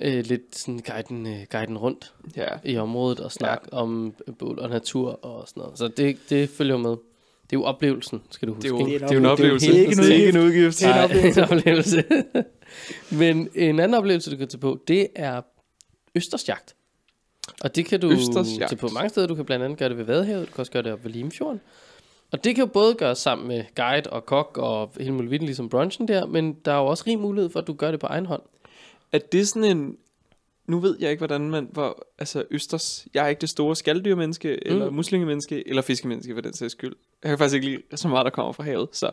øh, lidt sådan guiden, øh, guiden rundt Ja. i området og snak ja. om bål og natur og sådan noget. Så det, det følger med. Det er jo oplevelsen, skal du huske. Det er jo, ikke? det er jo en oplevelse. Det er ikke en Det er ikke en udgift. Det er en Nej, oplevelse. en oplevelse. Men en anden oplevelse, du kan tage på, det er Østersjagt. Og det kan du Østersjagt. tage på mange steder. Du kan blandt andet gøre det ved Vadehavet, du kan også gøre det op ved Limfjorden. Og det kan jo både gøres sammen med guide og kok og hele muligheden, ligesom brunchen der, men der er jo også rig mulighed for, at du gør det på egen hånd. Er det sådan en... Nu ved jeg ikke, hvordan man... Hvor, altså, Østers... Jeg er ikke det store skaldyrmenneske, mm. eller muslingemenneske, eller fiskemenneske for den sags skyld. Jeg kan faktisk ikke lide så meget, der kommer fra havet. Så,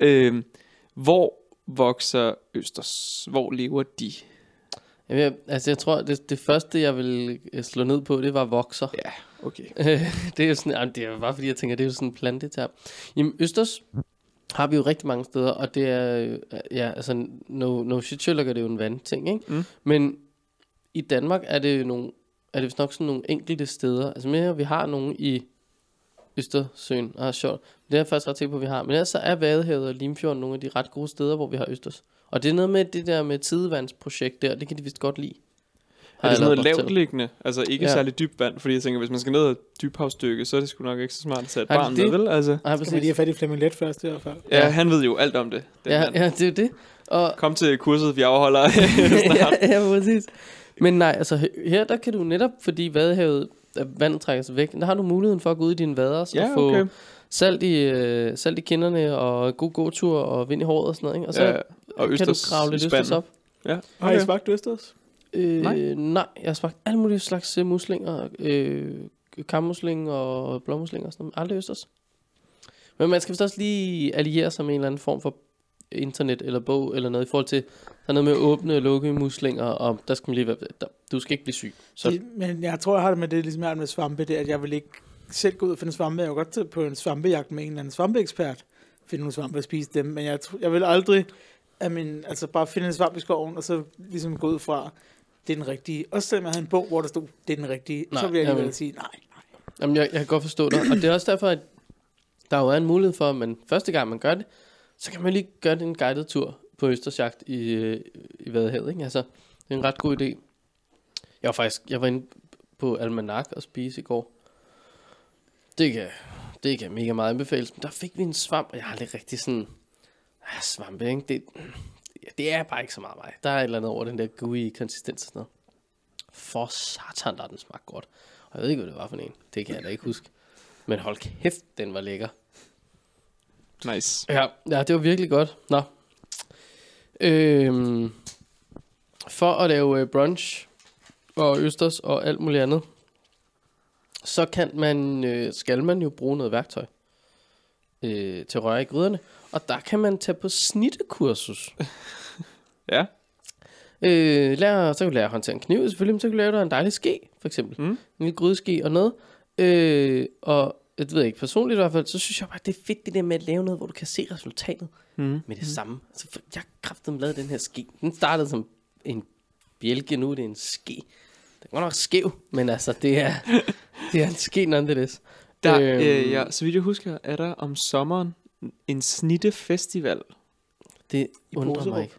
øhm, hvor vokser Østers? Hvor lever de? Jamen, jeg, altså jeg tror, det, det første, jeg vil øh, slå ned på, det var vokser. Ja, okay. det er jo sådan, jamen, det er bare fordi, jeg tænker, det er jo sådan en planteterm. Jamen, Østers har vi jo rigtig mange steder, og det er, øh, ja, altså, no, no shit, Sherlock er det jo en vandting, ikke? Mm. Men i Danmark er det jo nogle, er det vist nok sådan nogle enkelte steder. Altså mere, vi har nogle i Østersøen. Ah, sjovt. Det er jeg faktisk ret sikker på, at vi har. Men ellers så er Vadehavet og Limfjorden nogle af de ret gode steder, hvor vi har Østers. Og det er noget med det der med tidevandsprojekt der, det kan de vist godt lide. Har Er det sådan noget lavt liggende? Altså ikke Ja. særlig dybt vand? Fordi jeg tænker, hvis man skal ned ad dybhavsstykke, så er det sgu nok ikke så smart at tage et Nej, barn det- med, vel? Altså, Nej, Skal vi lige have fat i Flemming Let først i hvert fald? ja, Ja. han ved jo alt om det. Den Ja, mand. ja, det er jo det. Og, Kom til kurset, vi afholder snart. ja, ja, præcis. Men nej, altså he- her der kan du netop, fordi vadehavet, vandet trækker sig væk, der har du muligheden for at gå ud i dine vader og ja, få okay. salt, i, øh, salt i kinderne og god gåtur og vind i håret og sådan noget. Ikke? Og så ja, og kan østers du grave lidt østers op. Ja, Har I okay. smagt Østers? Øh, nej. Nej. jeg har smagt alle mulige slags øh, muslinger. Øh, kammusling og blåmusling og sådan noget. Aldrig østers. Men man skal vist også lige alliere sig med en eller anden form for internet eller bog eller noget i forhold til, der er noget med at åbne og lukke muslinger, og der skal man lige være, der, du skal ikke blive syg. Så Det, men jeg tror, jeg har det med det, ligesom jeg har med svampe, det er, at jeg vil ikke selv gå ud og finde svampe. Jeg vil godt på en svampejagt med en eller anden svampeekspert, finde nogle svampe og spise dem, men jeg, jeg vil aldrig at min, altså bare finde en svamp i skoven, og så ligesom gå ud fra, det er den rigtige. Også selvom jeg havde en bog, hvor der stod, det er den rigtige, Nej, så vil jeg alligevel jamen. sige, nej, nej. Jamen, jeg, jeg kan godt forstå dig. Og det er også derfor, at der jo er en mulighed for, at man første gang man gør det, så kan man lige gøre det en guided tur på Østersjagt i, øh, i Vadehavet. Ikke? Altså, det er en ret god idé. Jeg var faktisk jeg var inde på Almanak og spise i går. Det kan, det kan mega meget anbefales. Men der fik vi en svamp, og jeg har lidt rigtig sådan... Ah, svampe, ikke? Det, ja, det er bare ikke så meget mig. Der er et eller andet over den der gooey konsistens og sådan noget. For satan, der er den smagt godt. Og jeg ved ikke, hvad det var for en. Det kan jeg da ikke huske. Men hold kæft, den var lækker. Nice. Ja, ja det var virkelig godt. Nå. Øhm, for at lave øh, brunch og østers og alt muligt andet, så kan man, øh, skal man jo bruge noget værktøj øh, til at røre i gryderne. Og der kan man tage på snittekursus. Ja. Øh, lære, så kan du lære at håndtere en kniv, selvfølgelig, men så kan du lære dig en dejlig ske, for eksempel. Mm. En lille grydeske og noget. Øh, og jeg ved ikke, personligt i hvert fald, så synes jeg bare, det er fedt det der med at lave noget, hvor du kan se resultatet Mm. med det samme. Altså, for jeg kraftigt lavet den her ske. Den startede som en bjælke, nu er det en ske. Den er godt nok skæv, men altså, det er, det er en ske nonetheless. Der, Øhm. øh, ja, så vidt jeg husker, er der om sommeren en snittefestival. Det I undrer Boserup. mig ikke.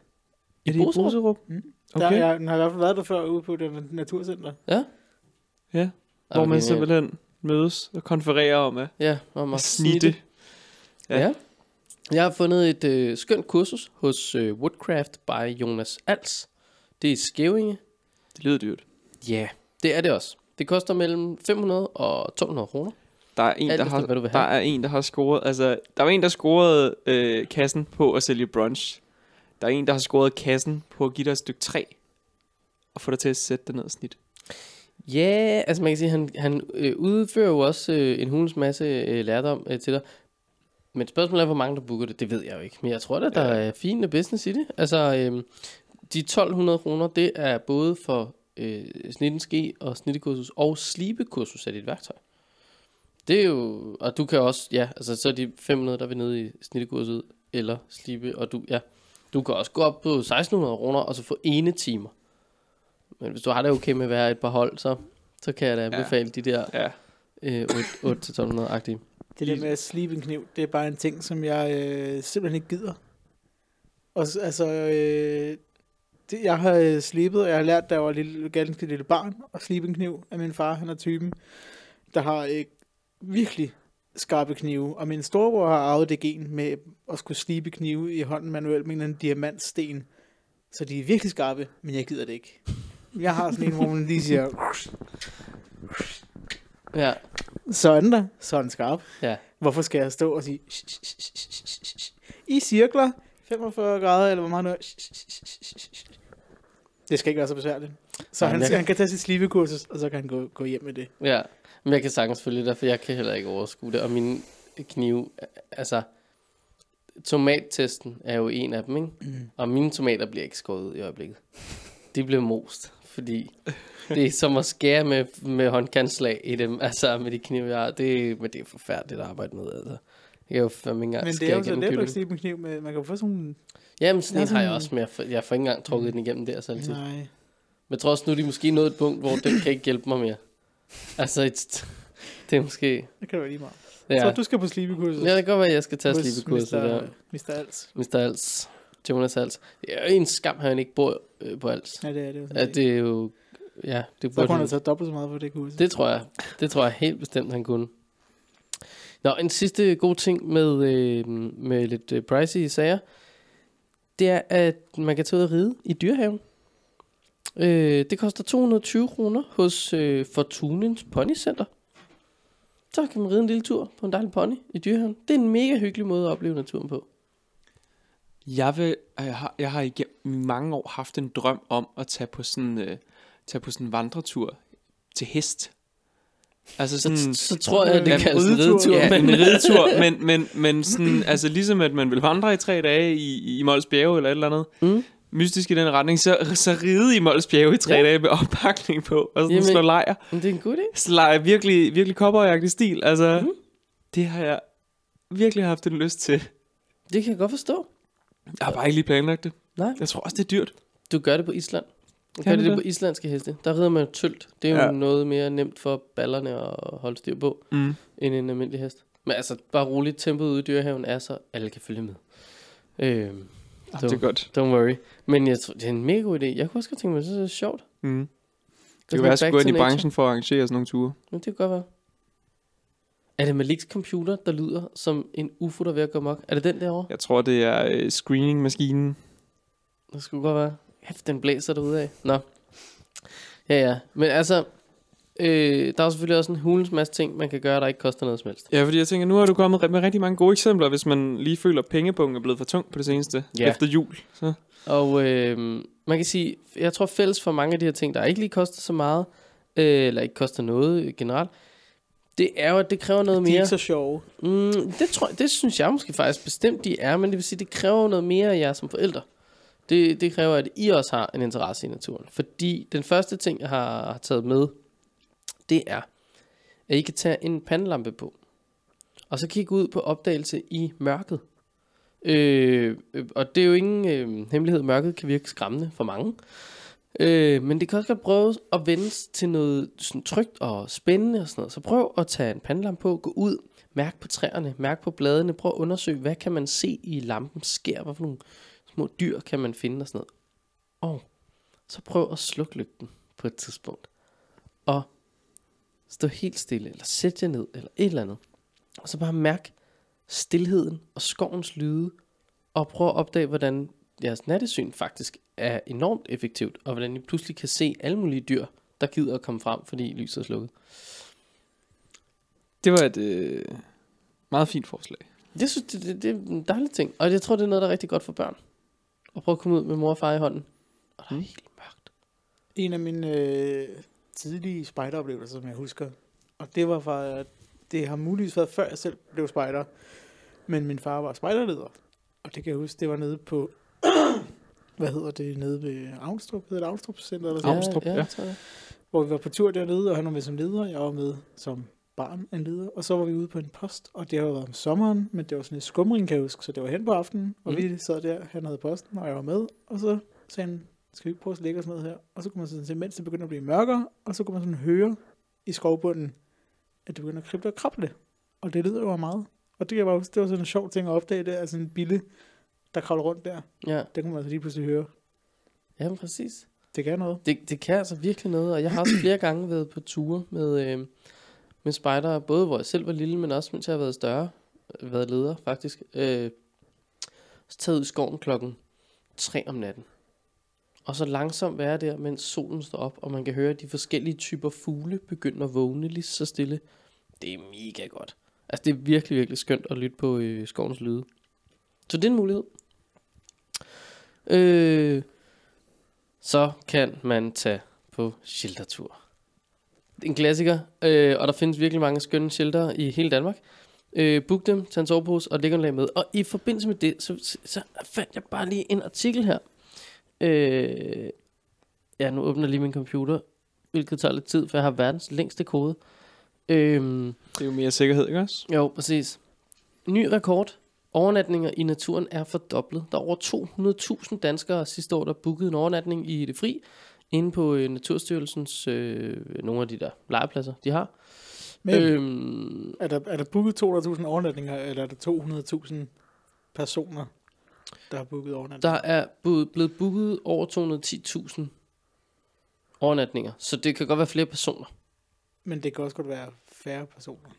Er det i Boserup? Boserup? Mm. Der, Okay. jeg, den har i hvert fald været der før ude på det naturcenter. Ja? Ja, hvor man genialt. simpelthen mødes og konfererer om at Ja, om at snitte. Ja. ja. Jeg har fundet et øh, skønt kursus hos øh, Woodcraft by Jonas Als. Det er i Skævinge. Det lyder dyrt. Ja, yeah, det er det også. Det koster mellem 500 og 1200 kroner. Der er en, Alt der har, hvad du vil der er en, der har scoret, altså, der var en, der scorede øh, kassen på at sælge brunch. Der er en, der har scoret kassen på at give dig et stykke træ og få dig til at sætte det ned og snit. Ja, altså man kan sige, han, han øh, udfører jo også øh, en hulens masse øh, lærdom øh, til dig. Men spørgsmålet er, hvor mange der booker det, det ved jeg jo ikke. Men jeg tror da, der Ja. er fin business i det. Altså, øh, de 1200 kroner, det er både for øh, snittenske og snittekursus og slibekursus af dit værktøj. Det er jo, og du kan også, ja, altså så er de 500, der vil nede i snittekurset, eller slibe, og du, ja, du kan også gå op på 1600 kroner, og så få ene timer. Men hvis du har det okay med at være et par hold, så, så kan jeg da anbefale ja. de der Ja. øh, 8-1200-agtige. Det der med at slibe en kniv, det er bare en ting, som jeg øh, simpelthen ikke gider. Og altså, øh, det, jeg har øh, slibet, og jeg har lært, da jeg var lille, ganske lille barn, at slibe en kniv af min far. Han er typen, der har øh, virkelig skarpe knive. Og min storebror har arvet det gen med at skulle slibe knive i hånden manuelt med en diamantsten. Så de er virkelig skarpe, men jeg gider det ikke. Jeg har sådan en, hvor man lige siger, Ja, sådan der, sådan skarp. ja. Hvorfor skal jeg stå og sige i cirkler 45 grader eller hvor meget nu? Det skal ikke være så besværligt. Så Nej, han, jeg- han kan tage sit slivekursus, og så kan han gå, gå hjem med det. Ja, men jeg kan sagtens følge det, for jeg kan heller ikke overskue det. Og min knive, altså, tomattesten er jo en af dem, ikke? Mm. Og mine tomater bliver ikke skåret ud i øjeblikket. De bliver most, fordi det er som at skære med, med håndkantslag i dem, altså med de knive, jeg har. Det, men det er forfærdeligt at arbejde med, altså. Jeg kan jo fandme ikke engang Men det er jo så igennem let at en kniv med. Man kan jo få sådan nogle... Jamen, sådan en har jeg også, men jeg får, jeg får ikke engang trukket den igennem der så altid. Nej. Men jeg tror også nu, er de måske nået et punkt, hvor den kan ikke hjælpe mig mere. Altså, et, det er måske... Det kan du lige meget. Ja. Så du skal på slibekursus. Ja, det kan godt være, at jeg skal tage slibekurset Mr. Mr. Als. Mr. Als. Jonas Als. Det er jo en skam, at han ikke bor øh, på Als. Ja, det er det jo. Ja, det er jo... Ja, det Så burde kunne han han. have taget dobbelt så meget for det kursus. Det tror jeg. Det tror jeg helt bestemt, han kunne. Nå, en sidste god ting med, øh, med lidt øh, pricey sager, det er, at man kan tage ud og ride i dyrehaven. Øh, det koster 220 kroner hos øh, Fortunens Ponycenter. Så kan man ride en lille tur på en dejlig pony i dyrehaven. Det er en mega hyggelig måde at opleve naturen på. Jeg, vil, jeg, har, jeg har igennem mange år haft en drøm om at tage på sådan, øh, tage på sådan en vandretur til hest. Altså Så, sådan, så tror jeg, det kaldes en ridetur. ja, men, en ridetur, men, men, men sådan, altså ligesom at man vil vandre i tre dage i, i Mols Bjerge eller et eller andet, Mm. Mystisk i den retning, så, så ride i Mols Bjerge i tre Ja. dage med oppakning på, og sådan Jamen- slå lejr. Det er en god idé. Lejr virkelig, virkelig kopperjagtig stil, altså, mm. det har jeg virkelig haft en lyst til. Det kan jeg godt forstå. Jeg har bare ikke lige planlagt det. Nej. Jeg tror også, det er dyrt. Du gør det på Island. Du Kan gør det, det på islandske heste. Der rider man jo tølt. Det er jo ja. Noget mere nemt for ballerne at holde styr på, Mm. end en almindelig hest. Men altså, bare roligt. Tempoet ude i dyrehaven er så, alle kan følge med. Øhm, Det er godt. don't worry. Men jeg tror, det er en mega god idé. Jeg kunne også godt tænke mig, at det er sjovt. Mm. Det kan være, at jeg gå ind i branchen for at arrangere sådan nogle ture. Men det kan godt være. Er det Maliks computer, der lyder som en UFO, der er ved at gå mok? Er det den derovre? Jeg tror, det er øh, screening-maskinen. Det skulle godt være. Hæft, den blæser derude af. Nå. Ja, ja. Men altså, øh, der er selvfølgelig også en hulens masse ting, man kan gøre, der ikke koster noget som helst. Ja, fordi jeg tænker, nu har du kommet med rigtig mange gode eksempler, hvis man lige føler, at pengepunkten er blevet for tung på det seneste. Ja. Efter jul. Så. Og øh, man kan sige, jeg tror fælles for mange af de her ting, der ikke lige koster så meget, øh, eller ikke koster noget generelt, det er jo, at det kræver noget De er mere. ikke så sjove. Mm, det, tror, jeg- det synes jeg måske faktisk bestemt, de er, men det vil sige, det kræver noget mere af jer som forældre. Det, det kræver, at I også har en interesse i naturen. Fordi den første ting, jeg har, har taget med, det er, at I kan tage en pandelampe på, og så kigge ud på opdagelse i mørket. Øh, øh, og det er jo ingen øh, hemmelighed, mørket kan virke skræmmende for mange. Øh, men det kan også godt prøve at vende til noget sådan trygt og spændende og sådan noget. Så prøv at tage en pandelampe på, gå ud, mærk på træerne, mærk på bladene, prøv at undersøge, hvad kan man se i lampen sker, hvad for nogle små dyr kan man finde og sådan noget. Og så prøv at slukke lygten på et tidspunkt. Og stå helt stille, eller sæt jer ned, eller et eller andet. Og så bare mærk stilheden og skovens lyde, og prøv at opdage, hvordan jeres nattesyn faktisk er enormt effektivt, og hvordan I pludselig kan se alle mulige dyr, der gider at komme frem, fordi lyset er slukket. Det var et øh, meget fint forslag. Det, synes, det, det, det er en dejlig ting, og jeg tror, det er noget, der er rigtig godt for børn. Og prøve at komme ud med mor og far i hånden. Og der er Mm. helt mørkt. En af mine øh, tidlige spejderoplevelser, som jeg husker. Og det var fra, at det har muligvis været før jeg selv blev spejder. Men min far var spejderleder. Og det kan jeg huske, det var nede på hvad hedder det, nede ved Avnstrup, hedder det Avnstrup Center eller Ja. sådan, Avnstrup, ja. det. hvor vi var på tur dernede, og han var med som leder, jeg var med som barn en leder, og så var vi ude på en post, og det har været om sommeren, men det var sådan en skumring, kan jeg huske, så det var hen på aftenen, og Mm. vi sad der, han havde posten, og jeg var med, og så sagde han, skal vi ikke prøve at lægge os ned her? Og så kunne man sådan se, mens det begyndte at blive mørkere, og så kunne man sådan høre i skovbunden, at det begyndte at krible og krable. Og det lyder jo meget. Og det, jeg bare huske, det var sådan en sjov ting at opdage, det er sådan en bille, der kravler rundt der. Ja, Det kunne man altså lige pludselig høre. ja præcis. Det kan noget. Det, det kan altså virkelig noget, og jeg har også flere gange været på ture med, øh, med spejdere, både hvor jeg selv var lille, men også mens jeg har været større, øh, været leder faktisk. Øh, så taget ud i skoven klokken 3 om natten. Og så langsomt være der, mens solen står op, og man kan høre de forskellige typer fugle begynde at vågne lige så stille. Det er mega godt. Altså det er virkelig, virkelig skønt at lytte på øh, skovens lyde. Så det er en mulighed. Øh, så kan man tage på sheltertur. Det er en klassiker, øh, og der findes virkelig mange skønne shelter i hele Danmark. Øh, book dem, tag en sovepose og læg en lag med. Og i forbindelse med det, så, så fandt jeg bare lige en artikel her. Øh, ja, nu åbner jeg lige min computer, hvilket tager lidt tid, for jeg har verdens længste kode. Øh, Det er jo mere sikkerhed, ikke også? jo, præcis. Ny rekord. Overnatninger i naturen er fordoblet. Der er over 200.000 danskere sidste år, der bookede en overnatning i det fri, inde på øh, Naturstyrelsens, øh, nogle af de der legepladser, de har. Men øh. Øhm, er, der, er der booket 200.000 overnatninger, eller er der 200.000 personer, der har booket overnatninger? der er blevet booket over 210.000 overnatninger, så det kan godt være flere personer. Men det kan også godt være færre personer.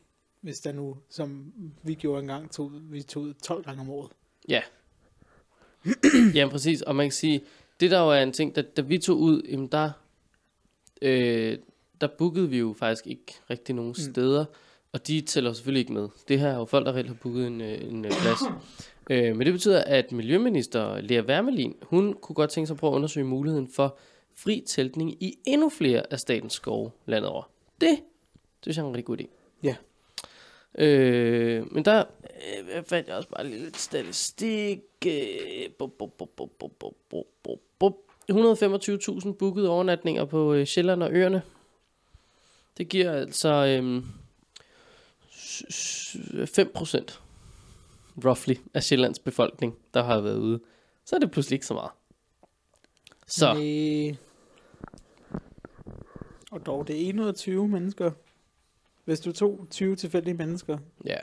Hvis der nu, som vi gjorde engang, tog, vi tog ud 12 gange om året. Ja, præcis. Og man kan sige, det der jo er en ting, da, da vi tog ud, jamen der, øh, der bookede vi jo faktisk ikke rigtig nogen Mm. steder. Og de tæller selvfølgelig ikke med. Det her er jo folk, der reelt har booket en, øh, en øh, plads. Øh, men det betyder, at Miljøminister Lea Wermelin, hun kunne godt tænke sig at prøve at undersøge muligheden for fri teltning i endnu flere af statens skove landet over. Det det synes jeg er en rigtig god idé. Ja. Øh, men der øh, fandt jeg også bare lidt statistik. Øh, 125.000 bookede overnatninger på øh, Sjælland og øerne. Det giver altså øh, 5 procent roughly af Sjællands befolkning, der har været ude. Så er det pludselig ikke så meget. Så, Næh. Og dog, det er 120 mennesker. Hvis du tog 20 tilfældige mennesker, ja.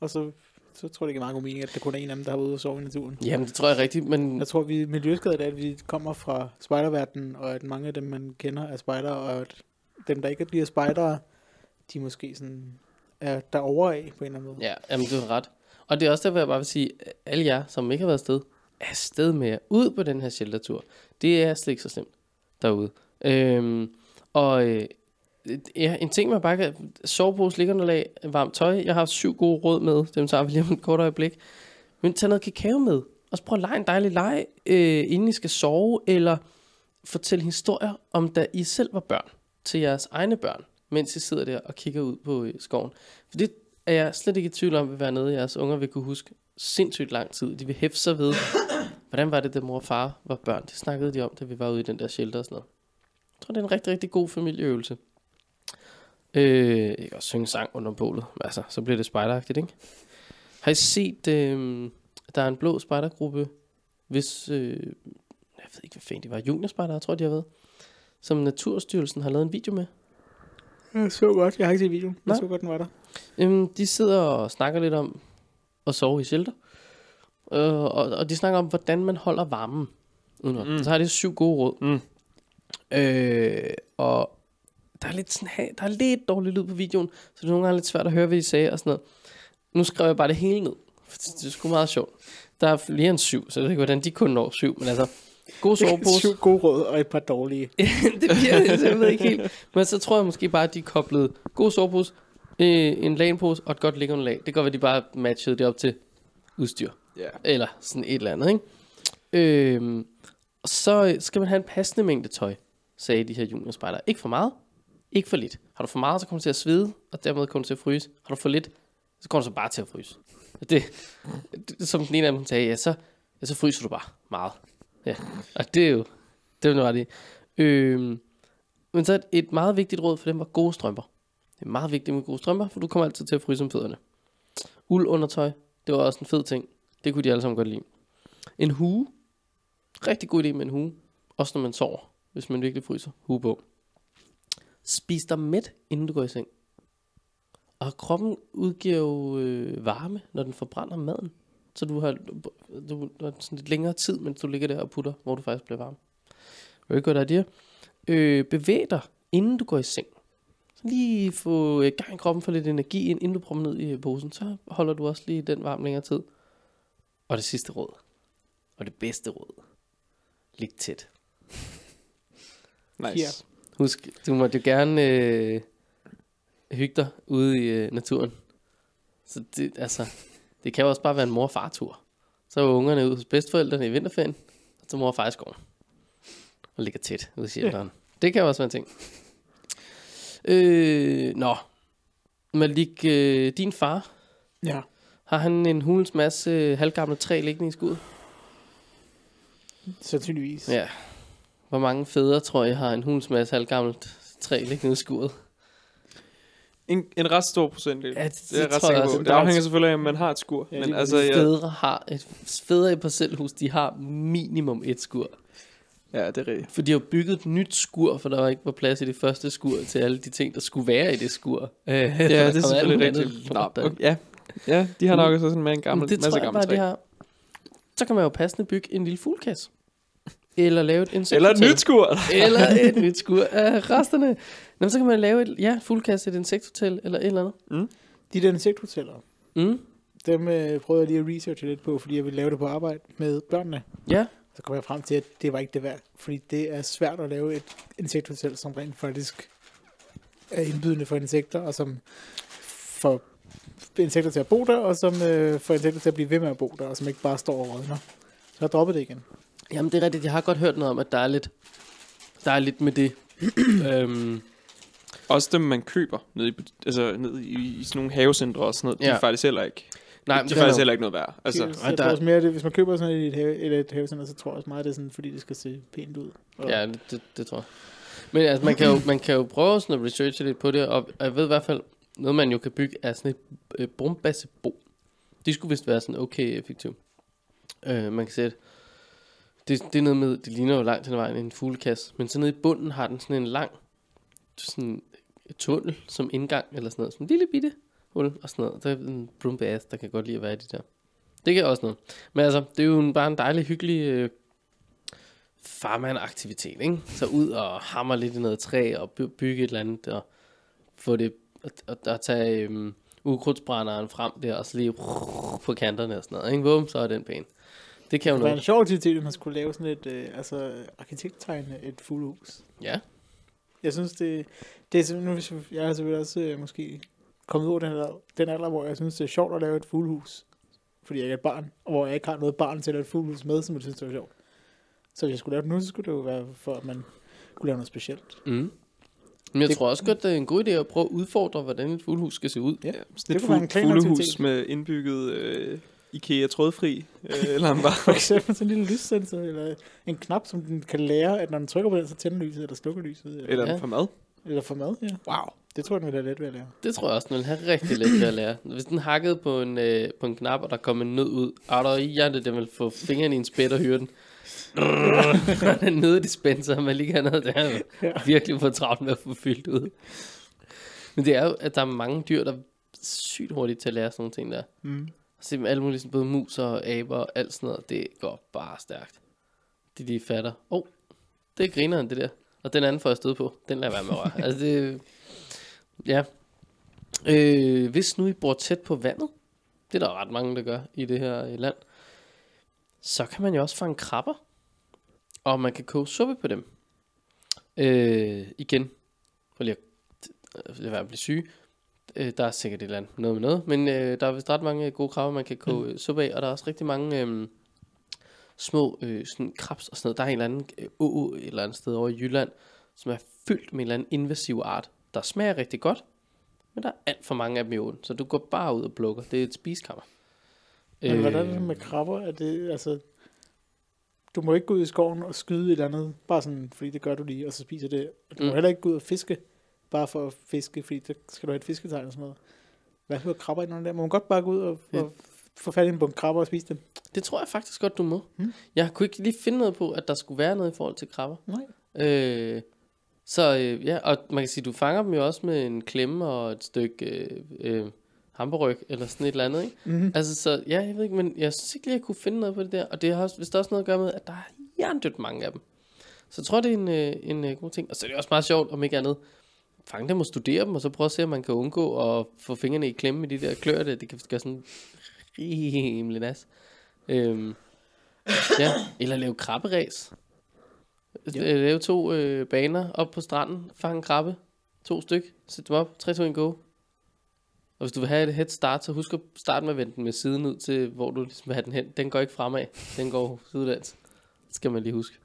og så, så tror jeg, det giver meget god mening, at der kun er en af dem, der har været ude og sove i naturen. Jamen, det tror jeg rigtigt, men Jeg tror, vi er miljøskadet af, at vi kommer fra spejderverdenen, og at mange af dem, man kender, er spejdere, og at dem, der ikke bliver spejdere, de måske sådan er derovre af på en eller anden måde. Ja, jamen du har ret. Og det er også derfor, jeg bare vil sige, at alle jer, som ikke har været afsted, er afsted med jer ud på den her sheltertur. Det er slet ikke så slemt derude. Øhm, og øh, ja, en ting, man bare kan... Sovepose, liggeunderlag, varmt tøj. Jeg har haft syv gode råd med. Dem tager vi lige om et kort øjeblik. Men tag noget kakao med. Og så prøv at lege en dejlig leg, øh, inden I skal sove. Eller fortæl historier, om da I selv var børn. Til jeres egne børn. Mens I sidder der og kigger ud på øh, skoven. For det er jeg slet ikke i tvivl om, vil være noget, jeres unger vil kunne huske sindssygt lang tid. De vil hæfte sig ved, hvordan var det, da mor og far var børn. Det snakkede de om, da vi var ude i den der shelter og sådan noget. Jeg tror, det er en rigtig, rigtig god familieøvelse. Øh, jeg kan også synge sang under bålet. Altså, så bliver det spejderagtigt, ikke? Har I set, øh, der er en blå spejdergruppe, hvis, øh, jeg ved ikke, hvad fanden de var, juniorspejder, tror jeg, de har været, som Naturstyrelsen har lavet en video med. Jeg så godt. Jeg har ikke set videoen. Jeg Nej. så godt, den var der. Øhm, de sidder og snakker lidt om at sove i shelter. Øh, og, og de snakker om, hvordan man holder varmen. Mm. Så har de syv gode råd. Mm. Øh, og der er, lidt sådan, der er lidt dårlig lyd på videoen, så det er nogle gange lidt svært at høre, hvad de sagde og sådan noget. Nu skrev jeg bare det hele ned, for det det er sgu meget sjovt. Der er flere end syv, så jeg ved ikke, hvordan de kun når syv, men altså, god sovepose. Syv gode råd og et par dårlige. det bliver det, jeg ved ikke helt. Men så tror jeg måske bare, at de koblede god sovepose, øh, en lagenpose og et godt liggeunderlag. Det kan godt være, de bare matchede det op til udstyr. Ja. Eller sådan et eller andet, ikke? Øhm, og så skal man have en passende mængde tøj, sagde de her juniorspejdere. Ikke for meget, ikke for lidt. Har du for meget, så kommer du til at svede, og dermed kommer du til at fryse. Har du for lidt, så kommer du så bare til at fryse. Det, det, som den ene af dem sagde, ja, så, ja, så fryser du bare meget. Ja, og det er jo, det er jo ret i. Øhm, men så et, et meget vigtigt råd for dem var gode strømper. Det er meget vigtigt med gode strømper, for du kommer altid til at fryse om fødderne. Uld undertøj, det var også en fed ting. Det kunne de alle sammen godt lide. En hue. Rigtig god idé med en hue. Også når man sover, hvis man virkelig fryser. Hue på. Spis dig mæt, inden du går i seng. Og kroppen udgiver jo øh, varme, når den forbrænder maden. Så du har, du har sådan lidt længere tid, mens du ligger der og putter, hvor du faktisk bliver varm. Very good idea. Øh, bevæg dig, inden du går i seng. Lige få øh, gang i kroppen, få lidt energi ind, inden du prøver ned i posen. Så holder du også lige den varm længere tid. Og det sidste råd. Og det bedste råd. Lig tæt. Nice. Ja. Husk, du må jo gerne øh, hygge dig ude i øh, naturen. Så det, altså, det kan jo også bare være en mor- og far-tur. Så er ungerne ude hos bedsteforældrene i vinterferien, og så mor og far i skoven. Og ligger tæt ude i shelteren. Det kan jo også være en ting. Øh, nå. Malik, øh, din far, Ja. har han en hulens masse øh, halvgamle træ liggende i skuddet? Sandsynligvis. Ja. Hvor mange fædre, tror jeg, har en hulens masse halvgammelt træ liggende i skuddet? En, en ret stor procentdel. Ja, det- det er jeg det ret tror jeg sikker også. på. Det afhænger selvfølgelig af, om man har et skur. Ja, men lige altså, præcis. ja, Fædre har et, fædre i parcelhus, de har minimum et skur. Ja, det er rigtigt. For de har jo bygget et nyt skur, for der var ikke var plads i det første skur til alle de ting, der skulle være i det skur. Øh, Ja, det er selvfølgelig rigtigt. Nå, okay, ja. ja, de har nok også sådan med en gammel, det masse bare, træ. har. Så kan man jo passende bygge en lille fuglekasse. Eller lave et insekthotel. Eller et nyt skur. Eller et nyt skur af resterne. Nå, men så kan man lave et, ja, fuglekasse, et insekthotel, eller et eller andet. De der insekthoteller, Mm. dem øh, prøvede jeg lige at researche lidt på, fordi jeg ville lave det på arbejde med børnene. Ja, Så kom jeg frem til, at det var ikke det værd. Fordi det er svært at lave et insekthotel, som rent faktisk er indbydende for insekter, og som får insekter til at bo der, og som øh, får insekter til at blive ved med at bo der, og som ikke bare står og rådner. Så jeg droppede det igen. Jamen, det er rigtigt. Jeg har godt hørt noget om, at der er lidt, der er lidt med det. øhm, Også dem, man køber nede i, altså, nede i, i sådan nogle havecentre og sådan noget. De Ja. er faktisk heller ikke, nej, men det er faktisk heller ikke noget værd. Altså, jeg der- tror også mere, det, hvis man køber sådan et, et, have, eller et havecenter, så tror jeg også meget, det er sådan, fordi det skal se pænt ud. Og, Ja, det, det, det tror jeg. Men altså, man kan jo, man kan jo prøve sådan at researche lidt på det, og jeg ved i hvert fald, noget man jo kan bygge er sådan et øh, brumbassebo. De skulle vist være sådan okay effektive. Øh, man kan sætte, det, det er noget med, det ligner jo langt hen ad vejen en fuglekasse, men så nede i bunden har den sådan en lang, sådan et tunnel som indgang, eller sådan noget, sådan en lille bitte hul, og sådan noget. Der er en brumbass, der kan godt lide at være i de der. Det kan også noget. Men altså, det er jo en, bare en dejlig, hyggelig øh, farmand-aktivitet, ikke? Så ud og hammer lidt i noget træ og by- bygge et eller andet og få det og, og, og tage øhm, ukrudtsbrænderen frem der og så lige på kanterne og sådan noget, ikke? Bum, så er den pæn. Det kan jo Det var en noget. sjov aktivitet, hvis man skulle lave sådan et, øh, altså arkitekttegne et fuglehus. Ja. Jeg synes, det, det er nu, hvis jeg- er selvfølgelig også øh, måske kommet over den alder, den alder, hvor jeg synes, det er sjovt at lave et fuglehus. Fordi jeg ikke er et barn, og hvor jeg ikke har noget barn til at lave et fuglehus med, som jeg synes, det var sjovt. Så hvis jeg skulle lave det nu, så skulle det jo være for, at man kunne lave noget specielt. Mm. Men jeg Det- tror også godt, det er en god idé at prøve at udfordre, hvordan et fuglehus skal se ud. Ja. ja, sådan Det et kunne være en fu- klan fuglehus med indbygget øh, IKEA trådfri øh, bare For eksempel sådan en lille lyssensor, eller en knap, som den kan lære, at når den trykker på den, så tænder lyset, eller slukker lyset. Eller, eller Ja. for mad. eller for mad, ja. Wow. Det tror jeg, den vil have let ved at lære. Det tror jeg også, den vil have rigtig let ved at lære. Hvis den hakkede på en, øh, på en knap, og der kom en nød ud, og der i hjertet, den vil få fingeren i en spæt og hyre den. den nøddispenser, man lige kan noget, er Ja. virkelig for travlt med at få fyldt ud. Men det er jo, at der er mange dyr, der er sygt hurtigt til at lære sådan nogle ting der. Mm. Se med alle mulige, sådan både mus og aber og alt sådan noget, det går bare stærkt. De lige fatter, åh, oh, det er grineren det der. Og den anden får jeg stød på, den lader jeg være med at røre. altså det, ja. Øh, hvis nu I bor tæt på vandet, det er der ret mange, der gør i det her øh, land, så kan man jo også fange krabber, og man kan koge suppe på dem. Øh, igen, for lige at lade være at blive syg, øh, der er sikkert et eller andet noget med noget, men øh, der er vist ret mange gode krabber, man kan koge mm. suppe af, og der er også rigtig mange øh, små øh, sådan krabs og sådan noget. Der er en eller anden øh, å et eller andet sted over i Jylland, som er fyldt med en eller anden invasiv art, der smager rigtig godt, men der er alt for mange af dem i åen, så du går bare ud og plukker. Det er et spiskammer. Men hvordan er det med krabber? Er det, altså, du må ikke gå ud i skoven og skyde et eller andet, bare sådan, fordi det gør du lige, og så spiser det. Du må Mm. heller ikke gå ud og fiske, bare for at fiske, fordi der skal du have et fisketegn og sådan noget. Hvad hører krabber under der? Må man godt bare gå ud og, Ja. og få fat i en bunke krabber og spise dem? Det tror jeg faktisk godt, du må. Mm. Jeg kunne ikke lige finde noget på, at der skulle være noget i forhold til krabber. Nej. Øh, så øh, ja, og man kan sige, du fanger dem jo også med en klemme og et stykke øh, øh, hamburryg, eller sådan et eller andet, ikke? Mm-hmm. Altså, så ja, jeg ved ikke, men jeg synes ikke lige, jeg kunne finde noget på det der. Og det har også, hvis der også noget at gøre med, at der er jerndødt mange af dem. Så jeg tror, det er en, øh, en øh, god ting. Og så er det også meget sjovt, om ikke andet, fange dem og studere dem, og så prøve at se, om man kan undgå at få fingrene i klemme med de der klør, der. Det kan gøre sådan rimelig nas. Øhm, ja, eller lave krabberæs. Ja. Ja. Lave to øh, baner op på stranden, fange en krabbe, to styk, sæt dem op, 3, 2, 1, go. Og hvis du vil have et head start, så husk at starte med at vende den med siden ud til, hvor du ligesom vil have den hen. Den går ikke fremad, den går sidelæns. Det skal man lige huske.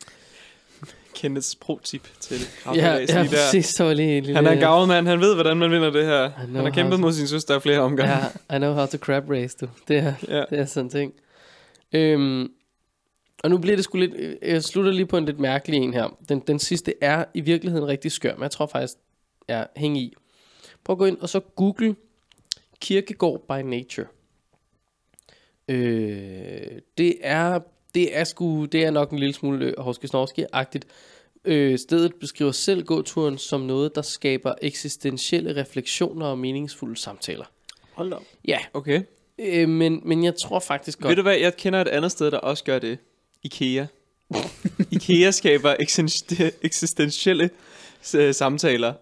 Kenneths pro-tip til Ja, krabberæs ja lige der. præcis. Så var lige lille... Han er en gavet mand, han ved, hvordan man vinder det her. Han har kæmpet to- mod sin søster flere omgange. Ja, I know how to crab race, du. Det er, Ja. det er sådan en ting. Øhm, og nu bliver det sgu lidt... øh, Jeg slutter lige på en lidt mærkelig en her. Den, den sidste er i virkeligheden rigtig skør, men jeg tror faktisk, jeg hænger i. Prøv at gå ind og så google Kirkegård by Nature. Øh, det er... Det er, sgu, det er nok en lille smule øh, Horske Snorski-agtigt. Øh, stedet beskriver selv gåturen som noget, der skaber eksistentielle refleksioner og meningsfulde samtaler. Hold op. Ja, Okay. øh, men, men jeg tror faktisk godt... Ved du hvad, jeg kender et andet sted, der også gør det. Ikea. Ikea skaber eksistentielle øh, samtaler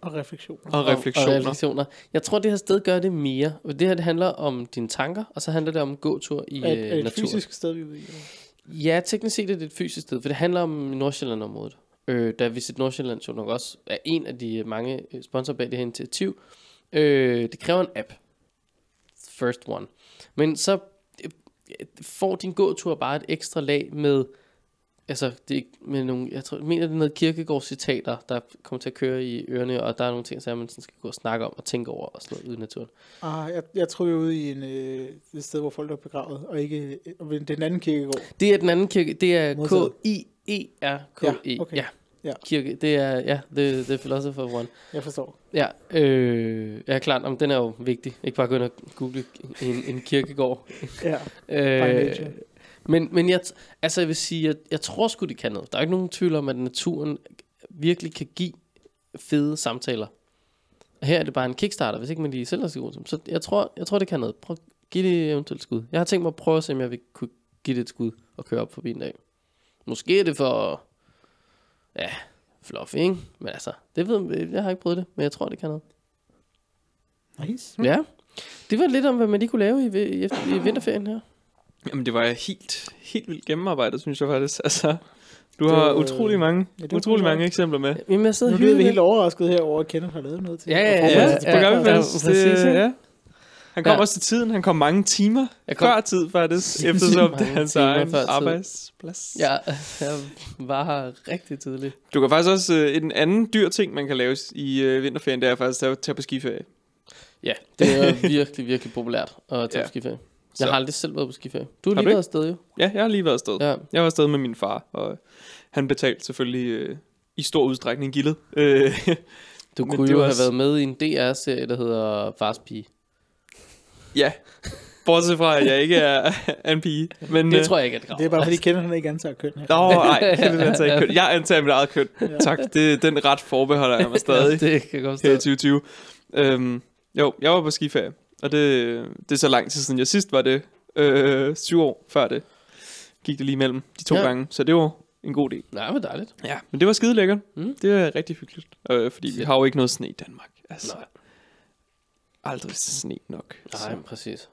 Og refleksioner. og refleksioner. Og refleksioner. Jeg tror, det her sted gør det mere. Og Det her det handler om dine tanker, og så handler det om en gåtur i er, øh, er det et naturen. fysisk sted, vi er ude i? Ja, teknisk set er det et fysisk sted, for det handler om Nordsjælland-området. Øh, der Visit Nordsjælland jo nok også er en af de mange øh, sponsorer bag det her initiativ. Øh, det kræver en app. First one. Men så får din gåtur bare et ekstra lag med altså det er med nogle, jeg tror, jeg mener det er noget kirkegårdscitater, der kommer til at køre i ørerne, og der er nogle ting, som man sådan skal gå og snakke om og tænke over og sådan noget ude i naturen. Ah, jeg, jeg tror jo ude i en, øh, et sted, hvor folk er begravet, og ikke og ved den anden kirkegård. Det er den anden kirke, det er. K-I-E-R-K-E. Ja, okay. ja. Ja. Kirke, det er, ja, the, the Philosopher One. Jeg forstår. Ja, øh, ja klart, om den er jo vigtig. Ikke bare gå ind og google en, en kirkegård. Ja. Øh, men, men jeg, altså jeg vil sige, at jeg tror sgu, det kan noget. Der er ikke nogen tvivl om, at naturen virkelig kan give fede samtaler. Og her er det bare en kickstarter, hvis ikke man lige selv er så god. Så jeg tror, jeg tror, det kan noget. Prøv at give det eventuelt skud. Jeg har tænkt mig at prøve at se, om jeg vil kunne give det et skud og køre op forbi en dag. Måske er det for, ja, fluffy, ikke? Men altså, det ved jeg, jeg har ikke prøvet det, men jeg tror, det kan noget. Nice. Ja, det var lidt om, hvad man lige kunne lave i, i, i vinterferien her. Jamen, det var helt, helt vildt gennemarbejdet, synes jeg faktisk. Altså, du Det har var- utrolig mange, Ja, det utrolig mange eksempler med. Jamen, jeg sidder Nu bliver vi helt overrasket herover, at Kenneth har lavet noget til. Ja, ja, ja, ja, gang, ja, faktisk. Det, ja. Han kom Ja. også til tiden. Han kom mange timer Jeg kom, før tid, faktisk. Eftersom det er hans egen arbejdsplads. ja, jeg var her rigtig tidligt. Du kan faktisk også... Øh, en anden dyr ting, man kan lave i øh, vinterferien, det er faktisk at tage på skiferie. Ja, det er virkelig, virkelig populært at tage Ja. på skiferie. Så- Jeg har aldrig selv været på skiferie. Du har Har lige du været afsted jo. Ja, jeg har lige været afsted. Ja. Jeg var afsted med min far, og han betalte selvfølgelig øh, i stor udstrækning gildet. Øh, Du kunne jo var have også- været med i en DR-serie, der hedder Fars Pige. Ja, bortset fra, at jeg ikke er, er en pige. Men, Det øh, tror jeg ikke er det krav. Det er bare fordi Kenneth han ikke antager køn her. Nå, nej, det antager ikke køn. Jeg antager mit eget køn. Ja. Tak, det, den ret forbeholder jeg mig stadig Ja, det kan godt her i forstå. 2020. Øhm, jo, jeg var på skiferie, og det, det er så lang tid siden jeg sidst var det. Øh, syv år før det gik det lige mellem de to Ja. gange, så det var en god del. Nej, hvor dejligt. Ja, men det var skide lækkert. Mm. Det er rigtig hyggeligt, øh, fordi vi har jo ikke noget sne i Danmark. Altså, Nej. Aldrig sne nok. Nej, præcis.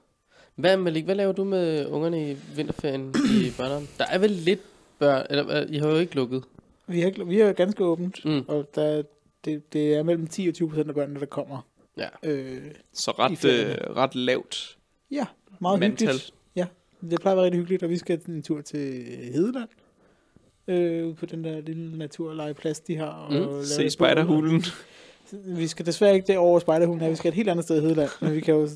Hvad, Malik, hvad laver du med ungerne i vinterferien i børnehaven? Der er vel lidt børn, eller I har jo ikke lukket. Vi har, ikke- vi har ganske åbent, Mm. og der, det, det er mellem 10 og 20 procent af børnene, der kommer. Ja. Øh, Så ret, øh, ret lavt ja, meget mandtal. hyggeligt. Det plejer at være rigtig hyggeligt, og vi skal en tur til Hedeland. Øh, på den der lille naturlegeplads, de har. Og Mm. Se spejderhulen. Vi skal desværre ikke derover spejderhulen her. Vi skal et helt andet sted i Hedeland. Men vi kan jo øh,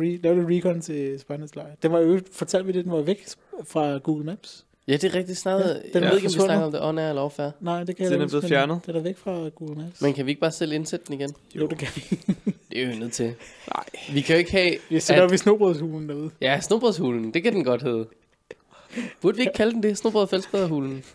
re, lave lidt recon til Spejdernes Lejr. Den var jo, fortalte vi det, den var væk fra Google Maps. Ja, det er rigtigt snakket. Ja, den jeg ved ikke, om vi snakker om det on eller off. Nej, det kan Den jeg er ikke blevet fjernet. Den er væk fra Google Maps. Men kan vi ikke bare selv indsætte den igen? jo, det kan vi. Det er jo nødt til. Nej. Vi kan jo ikke have... Vi sætter at- op i snobrødshulen derude. Ja, snobrødshulen, det kan den godt hedde. Burde vi ikke kalde den det? Snobrød og fældspæderhulen.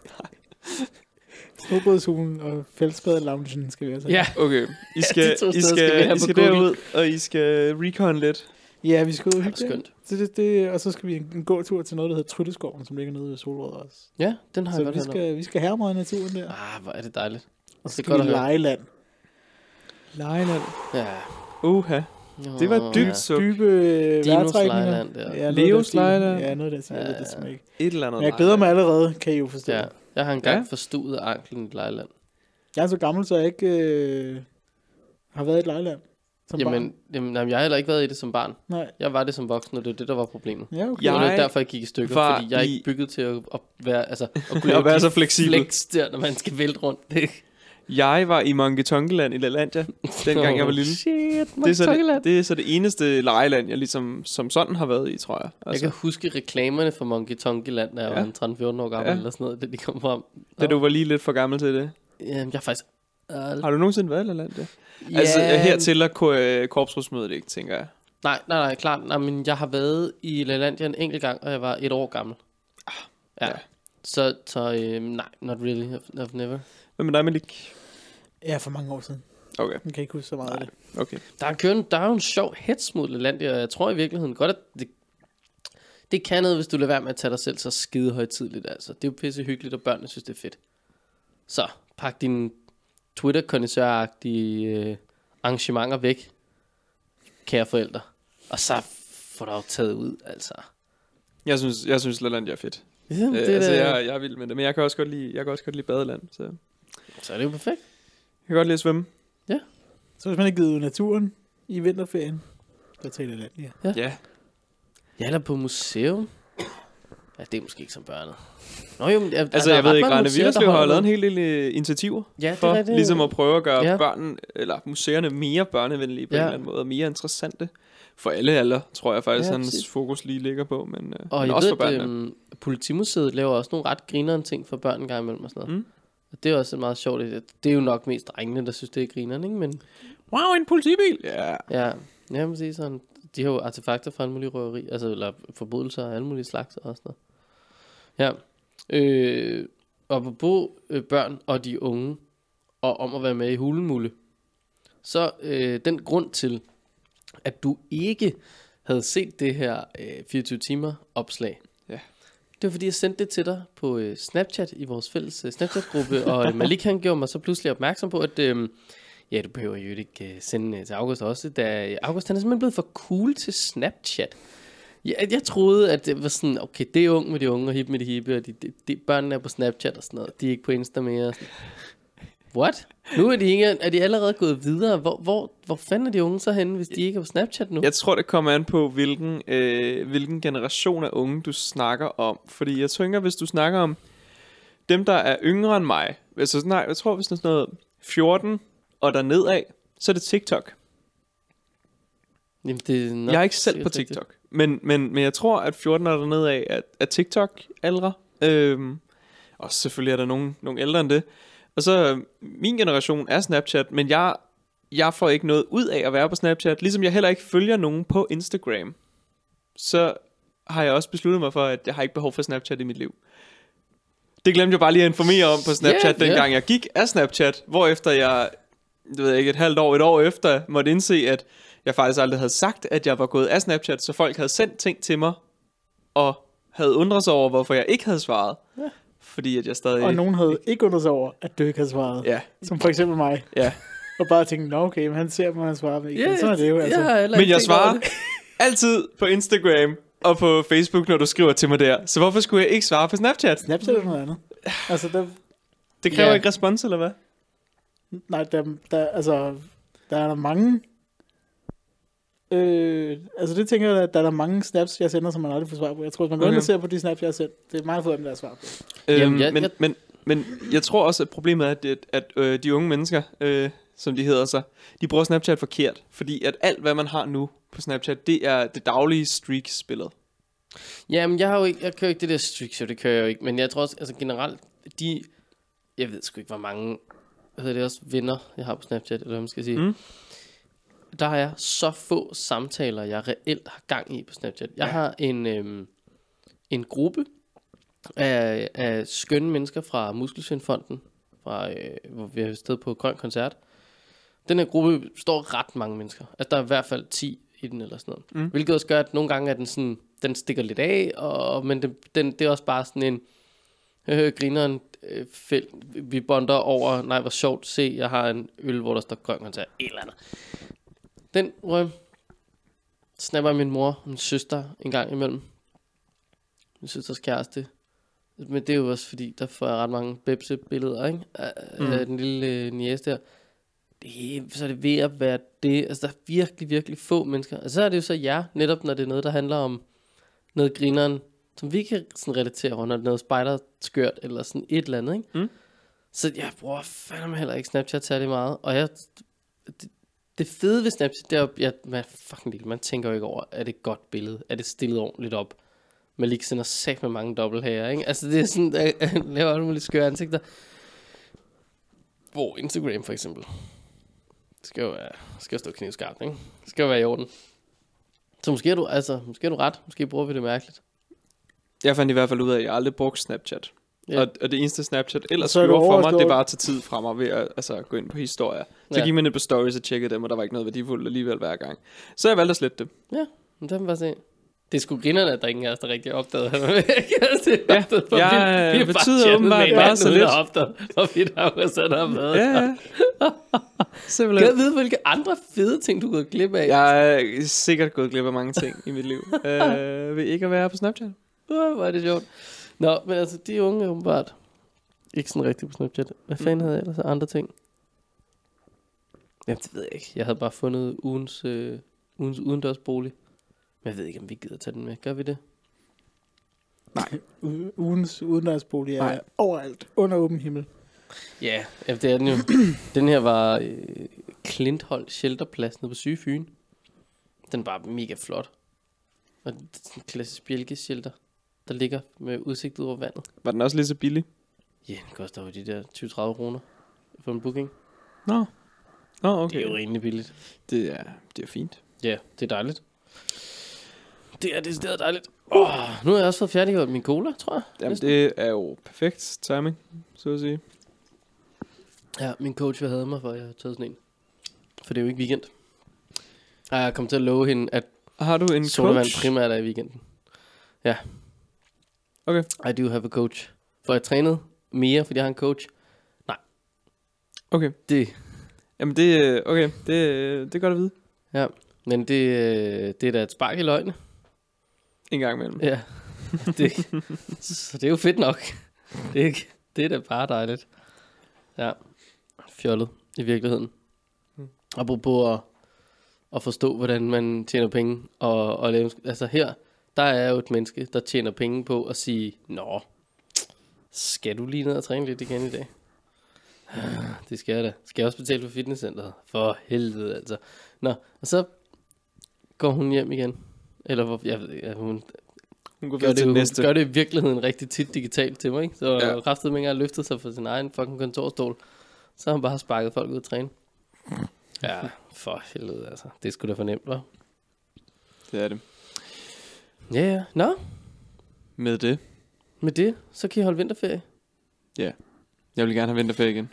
Snobrødshulen og fællesbadet-loungen skal vi altså. Ja, Okay, I skal, de to I skal, skal vi have I skal derud, og I skal recon lidt. Ja, vi skal ud og det hygge er det. det, det, og så skal vi en, en gåtur til noget, der hedder Trytteskoven, som ligger nede ved Solrød også. Ja, den har jeg Så godt vi skal, vi skal herre i naturen der. Ah, hvor er det dejligt. Og så det er skal godt vi at høre. lege land. Lejland. Ja. Uha. Det var dybt ja. suk. Dybe Dinos vejrtrækninger. lejland noget Leos lejland. Ja, noget der siger Ja, ja, det ja. smag. Et eller andet. Men jeg glæder mig allerede, kan I jo forstå. Ja, jeg har engang Ja. forstuet anklen i Lejland. Jeg er så gammel, så jeg ikke øh, har været i et lejland. Som Jamen, barn. jamen, jamen, jeg har heller ikke været i det som barn. Nej. Jeg var det som voksen, og det var det, der var problemet. Ja, okay. Jeg Ja, det var derfor, jeg gik i stykker, var fordi jeg er i- ikke bygget til at, at være, altså, at kunne At være så fleksibel. Flex der, når man skal vælte rundt. Jeg var i Monkey Tonkeland i LaLandia, dengang jeg var lille. Shit, Det er, så det, det er så det eneste lejeland, jeg ligesom som sådan har været i, tror jeg. Jeg kan huske reklamerne for Monkey Tonky Land, da jeg Ja. var en 13-14 år gammel, Ja. eller sådan noget, da de kom frem. Da du var lige lidt for gammel til det. Jamen, jeg er faktisk... Uh, Har du nogensinde været i LaLandia? Ja, altså, hertil er ko- øh, korpsrådsmødet ikke, tænker jeg. Nej, nej, nej, klart. Nej, men jeg har været i LaLandia en enkelt gang, og jeg var et år gammel. Ja. ja. ja. Så, så øh, nej, not really. I've, I've never. Hvad med dig, Malik? Ja, for mange år siden. Okay, Jeg kan ikke huske så meget af det. okay. Der er, køren, der er jo en sjov hets mod LaLandia, og jeg tror i virkeligheden godt, at det, det kan noget, hvis du lader være med at tage dig selv så skide højtidligt. Altså. Det er jo pisse hyggeligt, og børnene synes, det er fedt. Så, pak dine twitter agtige øh, arrangementer væk, kære forældre. Og så får du taget ud, altså. Jeg synes, jeg synes LaLandia er fedt. Ja, Det, øh, altså, jeg, jeg er vild med det. Men jeg kan også godt lide, jeg kan også godt lide badeland. Så Så er det jo perfekt. Kan godt lide at svømme. Så hvis man ikke ud i naturen i vinterferien, så taler land, ja. Ja. Ja. Ja, eller på museum. Ja, det er måske ikke som børnet. Nå jo, men, Altså, der er jeg ved ret ikke, mange Rane der Villerslev har lavet en hel del øh, initiativer Ja, det er for rigtigt. ligesom at prøve at gøre Ja. børn, eller museerne mere børnevenlige på Ja. en eller anden måde, og mere interessante. For alle aldre, tror jeg faktisk, Ja, ja, hans præcis. fokus lige ligger på, men, øh, Og men jeg også ved, for børnene. øhm, Politimuseet laver også nogle ret grineren ting for børn en gang imellem og sådan noget. Mm. Og det er også meget sjovt. Det er jo nok mest drengene, der synes, det er grineren, ikke? Men Wow, en politibil! Ja, ja, ja man sige sådan. De har jo artefakter fra alle mulige røveri, altså eller forbrydelser og alle mulige slags og sådan noget. Ja. Øh, og på øh, børn og de unge, og om at være med i hulemulle, så øh, den grund til, at du ikke havde set det her øh, 24 timer opslag det var fordi, jeg sendte det til dig på øh, Snapchat i vores fælles øh, Snapchat-gruppe, og øh, Malik han gjorde mig så pludselig opmærksom på, at øh, ja, du behøver jo ikke øh, sende øh, til August også, da øh, August han er simpelthen blevet for cool til Snapchat. Jeg, jeg troede, at det var sådan, okay, det er ung med de unge og hip med de hippe, og de, de, de, børnene er på Snapchat og sådan noget. De er ikke på Insta mere. Sådan. What? Nu er de, ikke, er de allerede gået videre. Hvor, hvor, hvor fanden er de unge så henne, hvis de ikke er på Snapchat nu? Jeg tror, det kommer an på, hvilken, øh, hvilken generation af unge, du snakker om. Fordi jeg tænker, hvis du snakker om dem, der er yngre end mig. Altså, nej, jeg tror, hvis det er sådan noget 14 og der nedad, så er det TikTok. Jamen, det er nok jeg er ikke selv på sikkert rigtigt. TikTok. Men, men, men jeg tror, at 14 og der nedad er, er TikTok ældre. Øhm, og selvfølgelig er der nogen, nogen ældre end det. Og så min generation er Snapchat, men jeg, jeg får ikke noget ud af at være på Snapchat. Ligesom jeg heller ikke følger nogen på Instagram. Så har jeg også besluttet mig for, at jeg har ikke behov for Snapchat i mit liv. Det glemte jeg bare lige at informere om på Snapchat, yeah, dengang jeg gik af Snapchat. Hvor efter jeg, det ved jeg ikke, et halvt år, et år efter, måtte indse, at jeg faktisk aldrig havde sagt, at jeg var gået af Snapchat, så folk havde sendt ting til mig, og havde undret sig over, hvorfor jeg ikke havde svaret. Ja. Fordi at jeg stadig... Og nogen havde ikke undret sig over, at du ikke havde svaret. Ja, Som for eksempel mig. ja. Og bare tænkte, nå okay, men han ser mig, han svarer mig ikke. Ja, Yeah, sådan er det jo, altså. heller Men jeg svarer altid på Instagram og på Facebook, når du skriver til mig der. Så hvorfor skulle jeg ikke svare på Snapchat? Snapchat er noget andet. Altså, der, Det kræver Ja. ikke respons, eller hvad? nej, der, der, altså, der er der mange... Øh, altså det tænker jeg, at der er der mange snaps, jeg sender, som man aldrig får svar på. Jeg tror, hvis man går og Okay. ser på de snaps, jeg har sendt, det er meget få af dem, der er svar på. Jamen, Øhm, jeg- men, jeg- men, men jeg tror også, at problemet er, at, at, at øh, de unge mennesker, øh, som de hedder så, de bruger Snapchat forkert. Fordi at alt, hvad man har nu på Snapchat, det er det daglige streaks-billede. Jamen, jeg har jo ikke, jeg kører ikke det der streaks, jo, det kører jeg jo ikke. Men jeg tror også, altså generelt, de, jeg ved sgu ikke, hvor mange, hvad hedder det også, venner, jeg har på Snapchat, eller hvad man skal sige. Mm. Der har jeg så få samtaler, jeg reelt har gang i på Snapchat. Jeg Ja. har en, øhm, en gruppe af, af skønne mennesker fra Muskelsvindfonden, fra, øh, hvor vi har sted på Grøn Koncert. Den her gruppe står ret mange mennesker. Altså, der er i hvert fald 10 i den eller sådan noget. Mm. Hvilket også gør, at nogle gange er den sådan, den stikker lidt af, og, men den, den, det er også bare sådan en, øh, grineren øh, fæld. Vi bonder over, nej, hvor sjovt, se, jeg har en øl, hvor der står grøn koncert, et eller andet. Den, røm, snapper min mor og min søster en gang imellem. Min søsters kæreste. Men det er jo også fordi, der får jeg ret mange bebse-billeder, ikke? Af, Mm. af den lille øh, niece der. Det, så er det ved at være det. Altså, der er virkelig, virkelig få mennesker. Og så er det jo så jer, netop når det er noget, der handler om noget grineren, som vi kan sådan relatere over, når det er noget spider-skørt, eller sådan et eller andet, ikke? Mm. Så jeg bruger fandme heller ikke Snapchat særlig meget. Og jeg, det, det fede ved Snapchat, det er jo, at man, fucking lille, man tænker jo ikke over, er det et godt billede? Er det stillet ordentligt op? Man lige sender sagt med mange dobbelthager, ikke? Altså, det er sådan, at jeg laver alle mulige skøre ansigter. Hvor Instagram for eksempel. Det skal jo, være, skal jo stå knivskarpt, ikke? Det skal jo være i orden. Så måske er du, altså, måske er du ret. Måske bruger vi det mærkeligt. Jeg fandt i hvert fald ud af, at jeg aldrig brugte Snapchat. Ja. Ja. Og, og det eneste Snapchat ellers er gjorde for mig, det var at tage tid fra mig ved at altså, gå ind på historier. Så Ja. gik man ind på stories og tjekkede dem, og der var ikke noget værdifuldt alligevel hver gang. Så jeg valgte at slette det. Ja, men det bare se. Det er sgu grinerne, at der ingen af os, der rigtig opdagede. Altså, det er Ja, opdaget, jeg, vi, vi betyder åbenbart med bare så lidt. at opdage, hvorvidt han var sådan har været. Ja, ja. Kan Simpelthen. jeg vide, hvilke andre fede ting, du er gået glip af? Jeg er sikkert gået glip af mange ting i mit liv. øh, ved ikke at være på Snapchat. Uh, hvor er det sjovt. Nå, men altså, de unge er åbenbart ikke sådan rigtig på Snapchat. Hvad fanden havde jeg ellers af andre ting? Jamen, det ved jeg ikke. Jeg havde bare fundet ugens, øh, ugens udendørsbolig. Men jeg ved ikke, om vi gider tage den med. Gør vi det? U- Ugens udendørsbolig er Nej. overalt. Under åben himmel. Ja, ja det er den jo. den her var øh, Klinthold Shelterplads nede på Syge Fyn. Den var mega flot. Og det er sådan en klassisk bjælkeshelter, der ligger med udsigt ud over vandet. Var den også lige så billig? Ja, den koster jo de der 20-30 kroner for en booking. Nå. Nå, Okay. Det er jo rimelig billigt. Det er, det er fint. Ja, det er dejligt. Det er decideret dejligt. Oh, nu har jeg også fået færdiggjort min cola, tror jeg. Jamen, Næsten. det er jo perfekt timing, så at sige. Ja, min coach vil have mig, for jeg har taget sådan en. For det er jo ikke weekend. Ej, Jeg kom til at love hende, at Har du en sodavand coach? primært er i weekenden. Ja. Okay. I do have a coach. For jeg trænede mere, fordi jeg har en coach. Okay. Det, Jamen, det, okay. det, det er godt at vide. ja. Men det, det er da et spark i løgne. En gang imellem. Ja. Det, så det er jo fedt nok. Det er, det er da bare dejligt. Ja. Fjollet i virkeligheden. Mm. Apropos at, at forstå, hvordan man tjener penge. Og, og lave, altså her, der er jo et menneske, der tjener penge på at sige, Nå, skal du lige ned og træne lidt igen i dag? "Ah, Det skal jeg da. Skal jeg også betale for fitnesscenteret? For helvede altså. Nå, og så går hun hjem igen. Eller hvor, jeg ved ikke, hun Hun går gør det, til jo, næste. gør det i virkeligheden rigtig tit digitalt til mig, ikke? Så Ja. kraftede ikke løftet sig fra sin egen fucking kontorstol. Så har han bare sparket folk ud at træne. Ja, for helvede altså. Det skulle da fornemt, hva'? Det er det. Ja, ja. Nå, Med det. med det, så kan I holde vinterferie. Jeg vil gerne have vinterferie igen.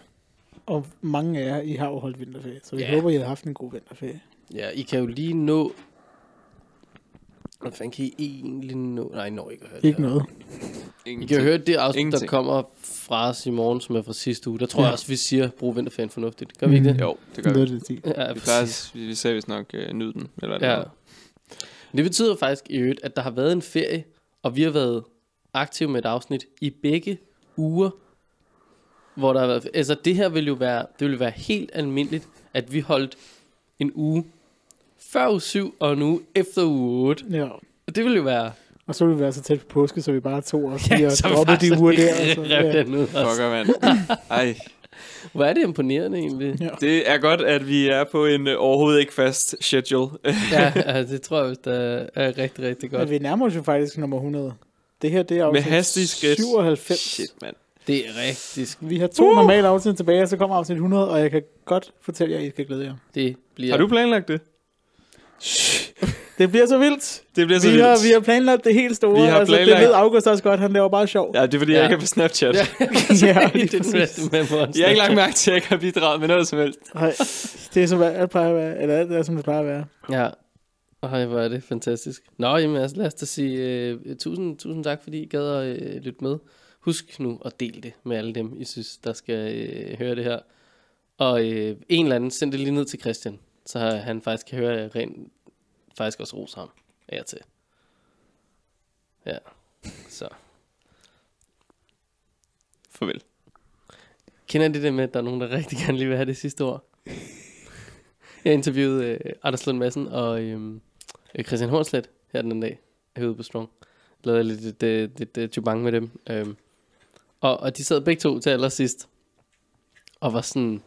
Og mange af jer, I har jo holdt vinterferie. Så vi Ja. håber, I har haft en god vinterferie. Ja, I kan jo lige nå... Hvad fanden kan I egentlig nå? Nej, I når ikke at høre det Ikke her. noget. I kan jo høre det afsnit, der Ingenting. kommer fra os i morgen, som er fra sidste uge. Der tror Ja. jeg også, vi siger, brug vinterferien fornuftigt. Gør vi ikke det? Jo, det gør vi. Noget af det til. Ja, Vi, præcis. plejer, vi, vi sagde vist nok uh, nyd den. Eller Ja. ja. Det betyder faktisk i øvrigt, at der har været en ferie, og vi har været aktive med et afsnit i begge uger, hvor der har været, altså det her vil jo være, det vil være helt almindeligt, at vi holdt en uge før uge 7 og en uge efter uge 8. Ja. Og det vil jo være... Og så vil vi være så tæt på påske, så vi bare tog os lige og droppede de uger der. Og så, ja. den ud også. Fucker, mand. Ej. Hvor er det imponerende egentlig. Ja. Det er godt, at vi er på en uh, overhovedet ikke fast schedule. ja, altså, det tror jeg, der er rigtig, rigtig Men godt. vi nærmer os jo faktisk nummer 100. Det her, det er Med afsnit skridt. 97. Shit, mand. Det er rigtig, Vi har to uh! normale afsnit tilbage, og så kommer afsnit 100, og jeg kan godt fortælle jer, at I skal glæde jer. det bliver... Har du planlagt det? Det bliver så vildt. Det bliver så Vi har, vildt. vi har planlagt det helt store. Vi har altså, planlagt- Det ved August også godt, han laver bare sjov. Ja, det er fordi, Ja. jeg ikke er på Snapchat. Ja, Ja, det er med på Jeg har ikke lagt mærke til, at jeg ikke har bidraget med noget som helst. Nej, det er som alt plejer at være, eller alt er, som det plejer at være. Ja. Ej, hvor er det fantastisk. Nå, jamen, altså, lad os da sige uh, tusind, tusind tak, fordi I gad at uh, lytte med. Husk nu at dele det med alle dem, I synes, der skal uh, høre det her. Og uh, en eller anden, send det lige ned til Christian, så han faktisk kan høre uh, rent, faktisk også rose ham af til. Ja, så. Farvel. Kender I det der med, at der er nogen, der rigtig gerne lige vil have det sidste ord? Jeg interviewede øh, Anders Lund Madsen og øhm, øh, Christian Hornslet her den anden dag, herude på Strong. Lavede lidt, lidt, øh, lidt, øh, lidt, lidt jubang med dem. Øh, og, og de sad begge to til allersidst. Og var sådan...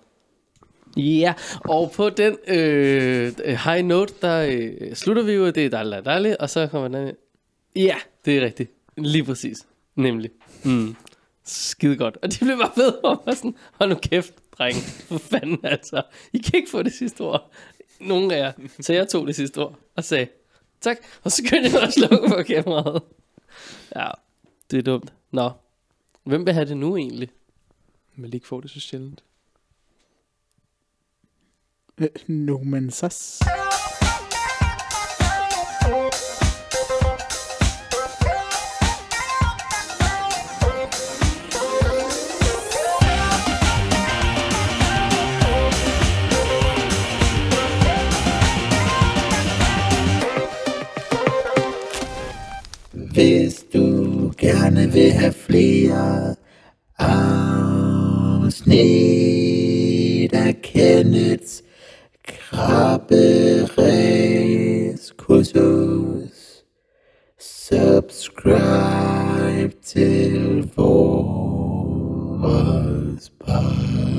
Ja, og på den øh, high note, der øh, slutter vi jo, det er dejligt, dejligt, og så kommer den Ja, det er rigtigt. Lige præcis. Nemlig. Mm. Skide godt. Og de blev bare ved og var sådan, hold nu kæft, dreng. For fanden altså. I kan ikke få det sidste ord. Nogen af jer. Så jeg tog det sidste ord og sagde, tak. Og så kunne jeg også slukke for kameraet. Ja, det er dumt. Nå, hvem vil have det nu egentlig? Men ikke få det så sjældent. Øh, No, men så... Hvis du gerne vil have flere afsnit af Kenneths krabberæs kursus, subscribe til vores podcast.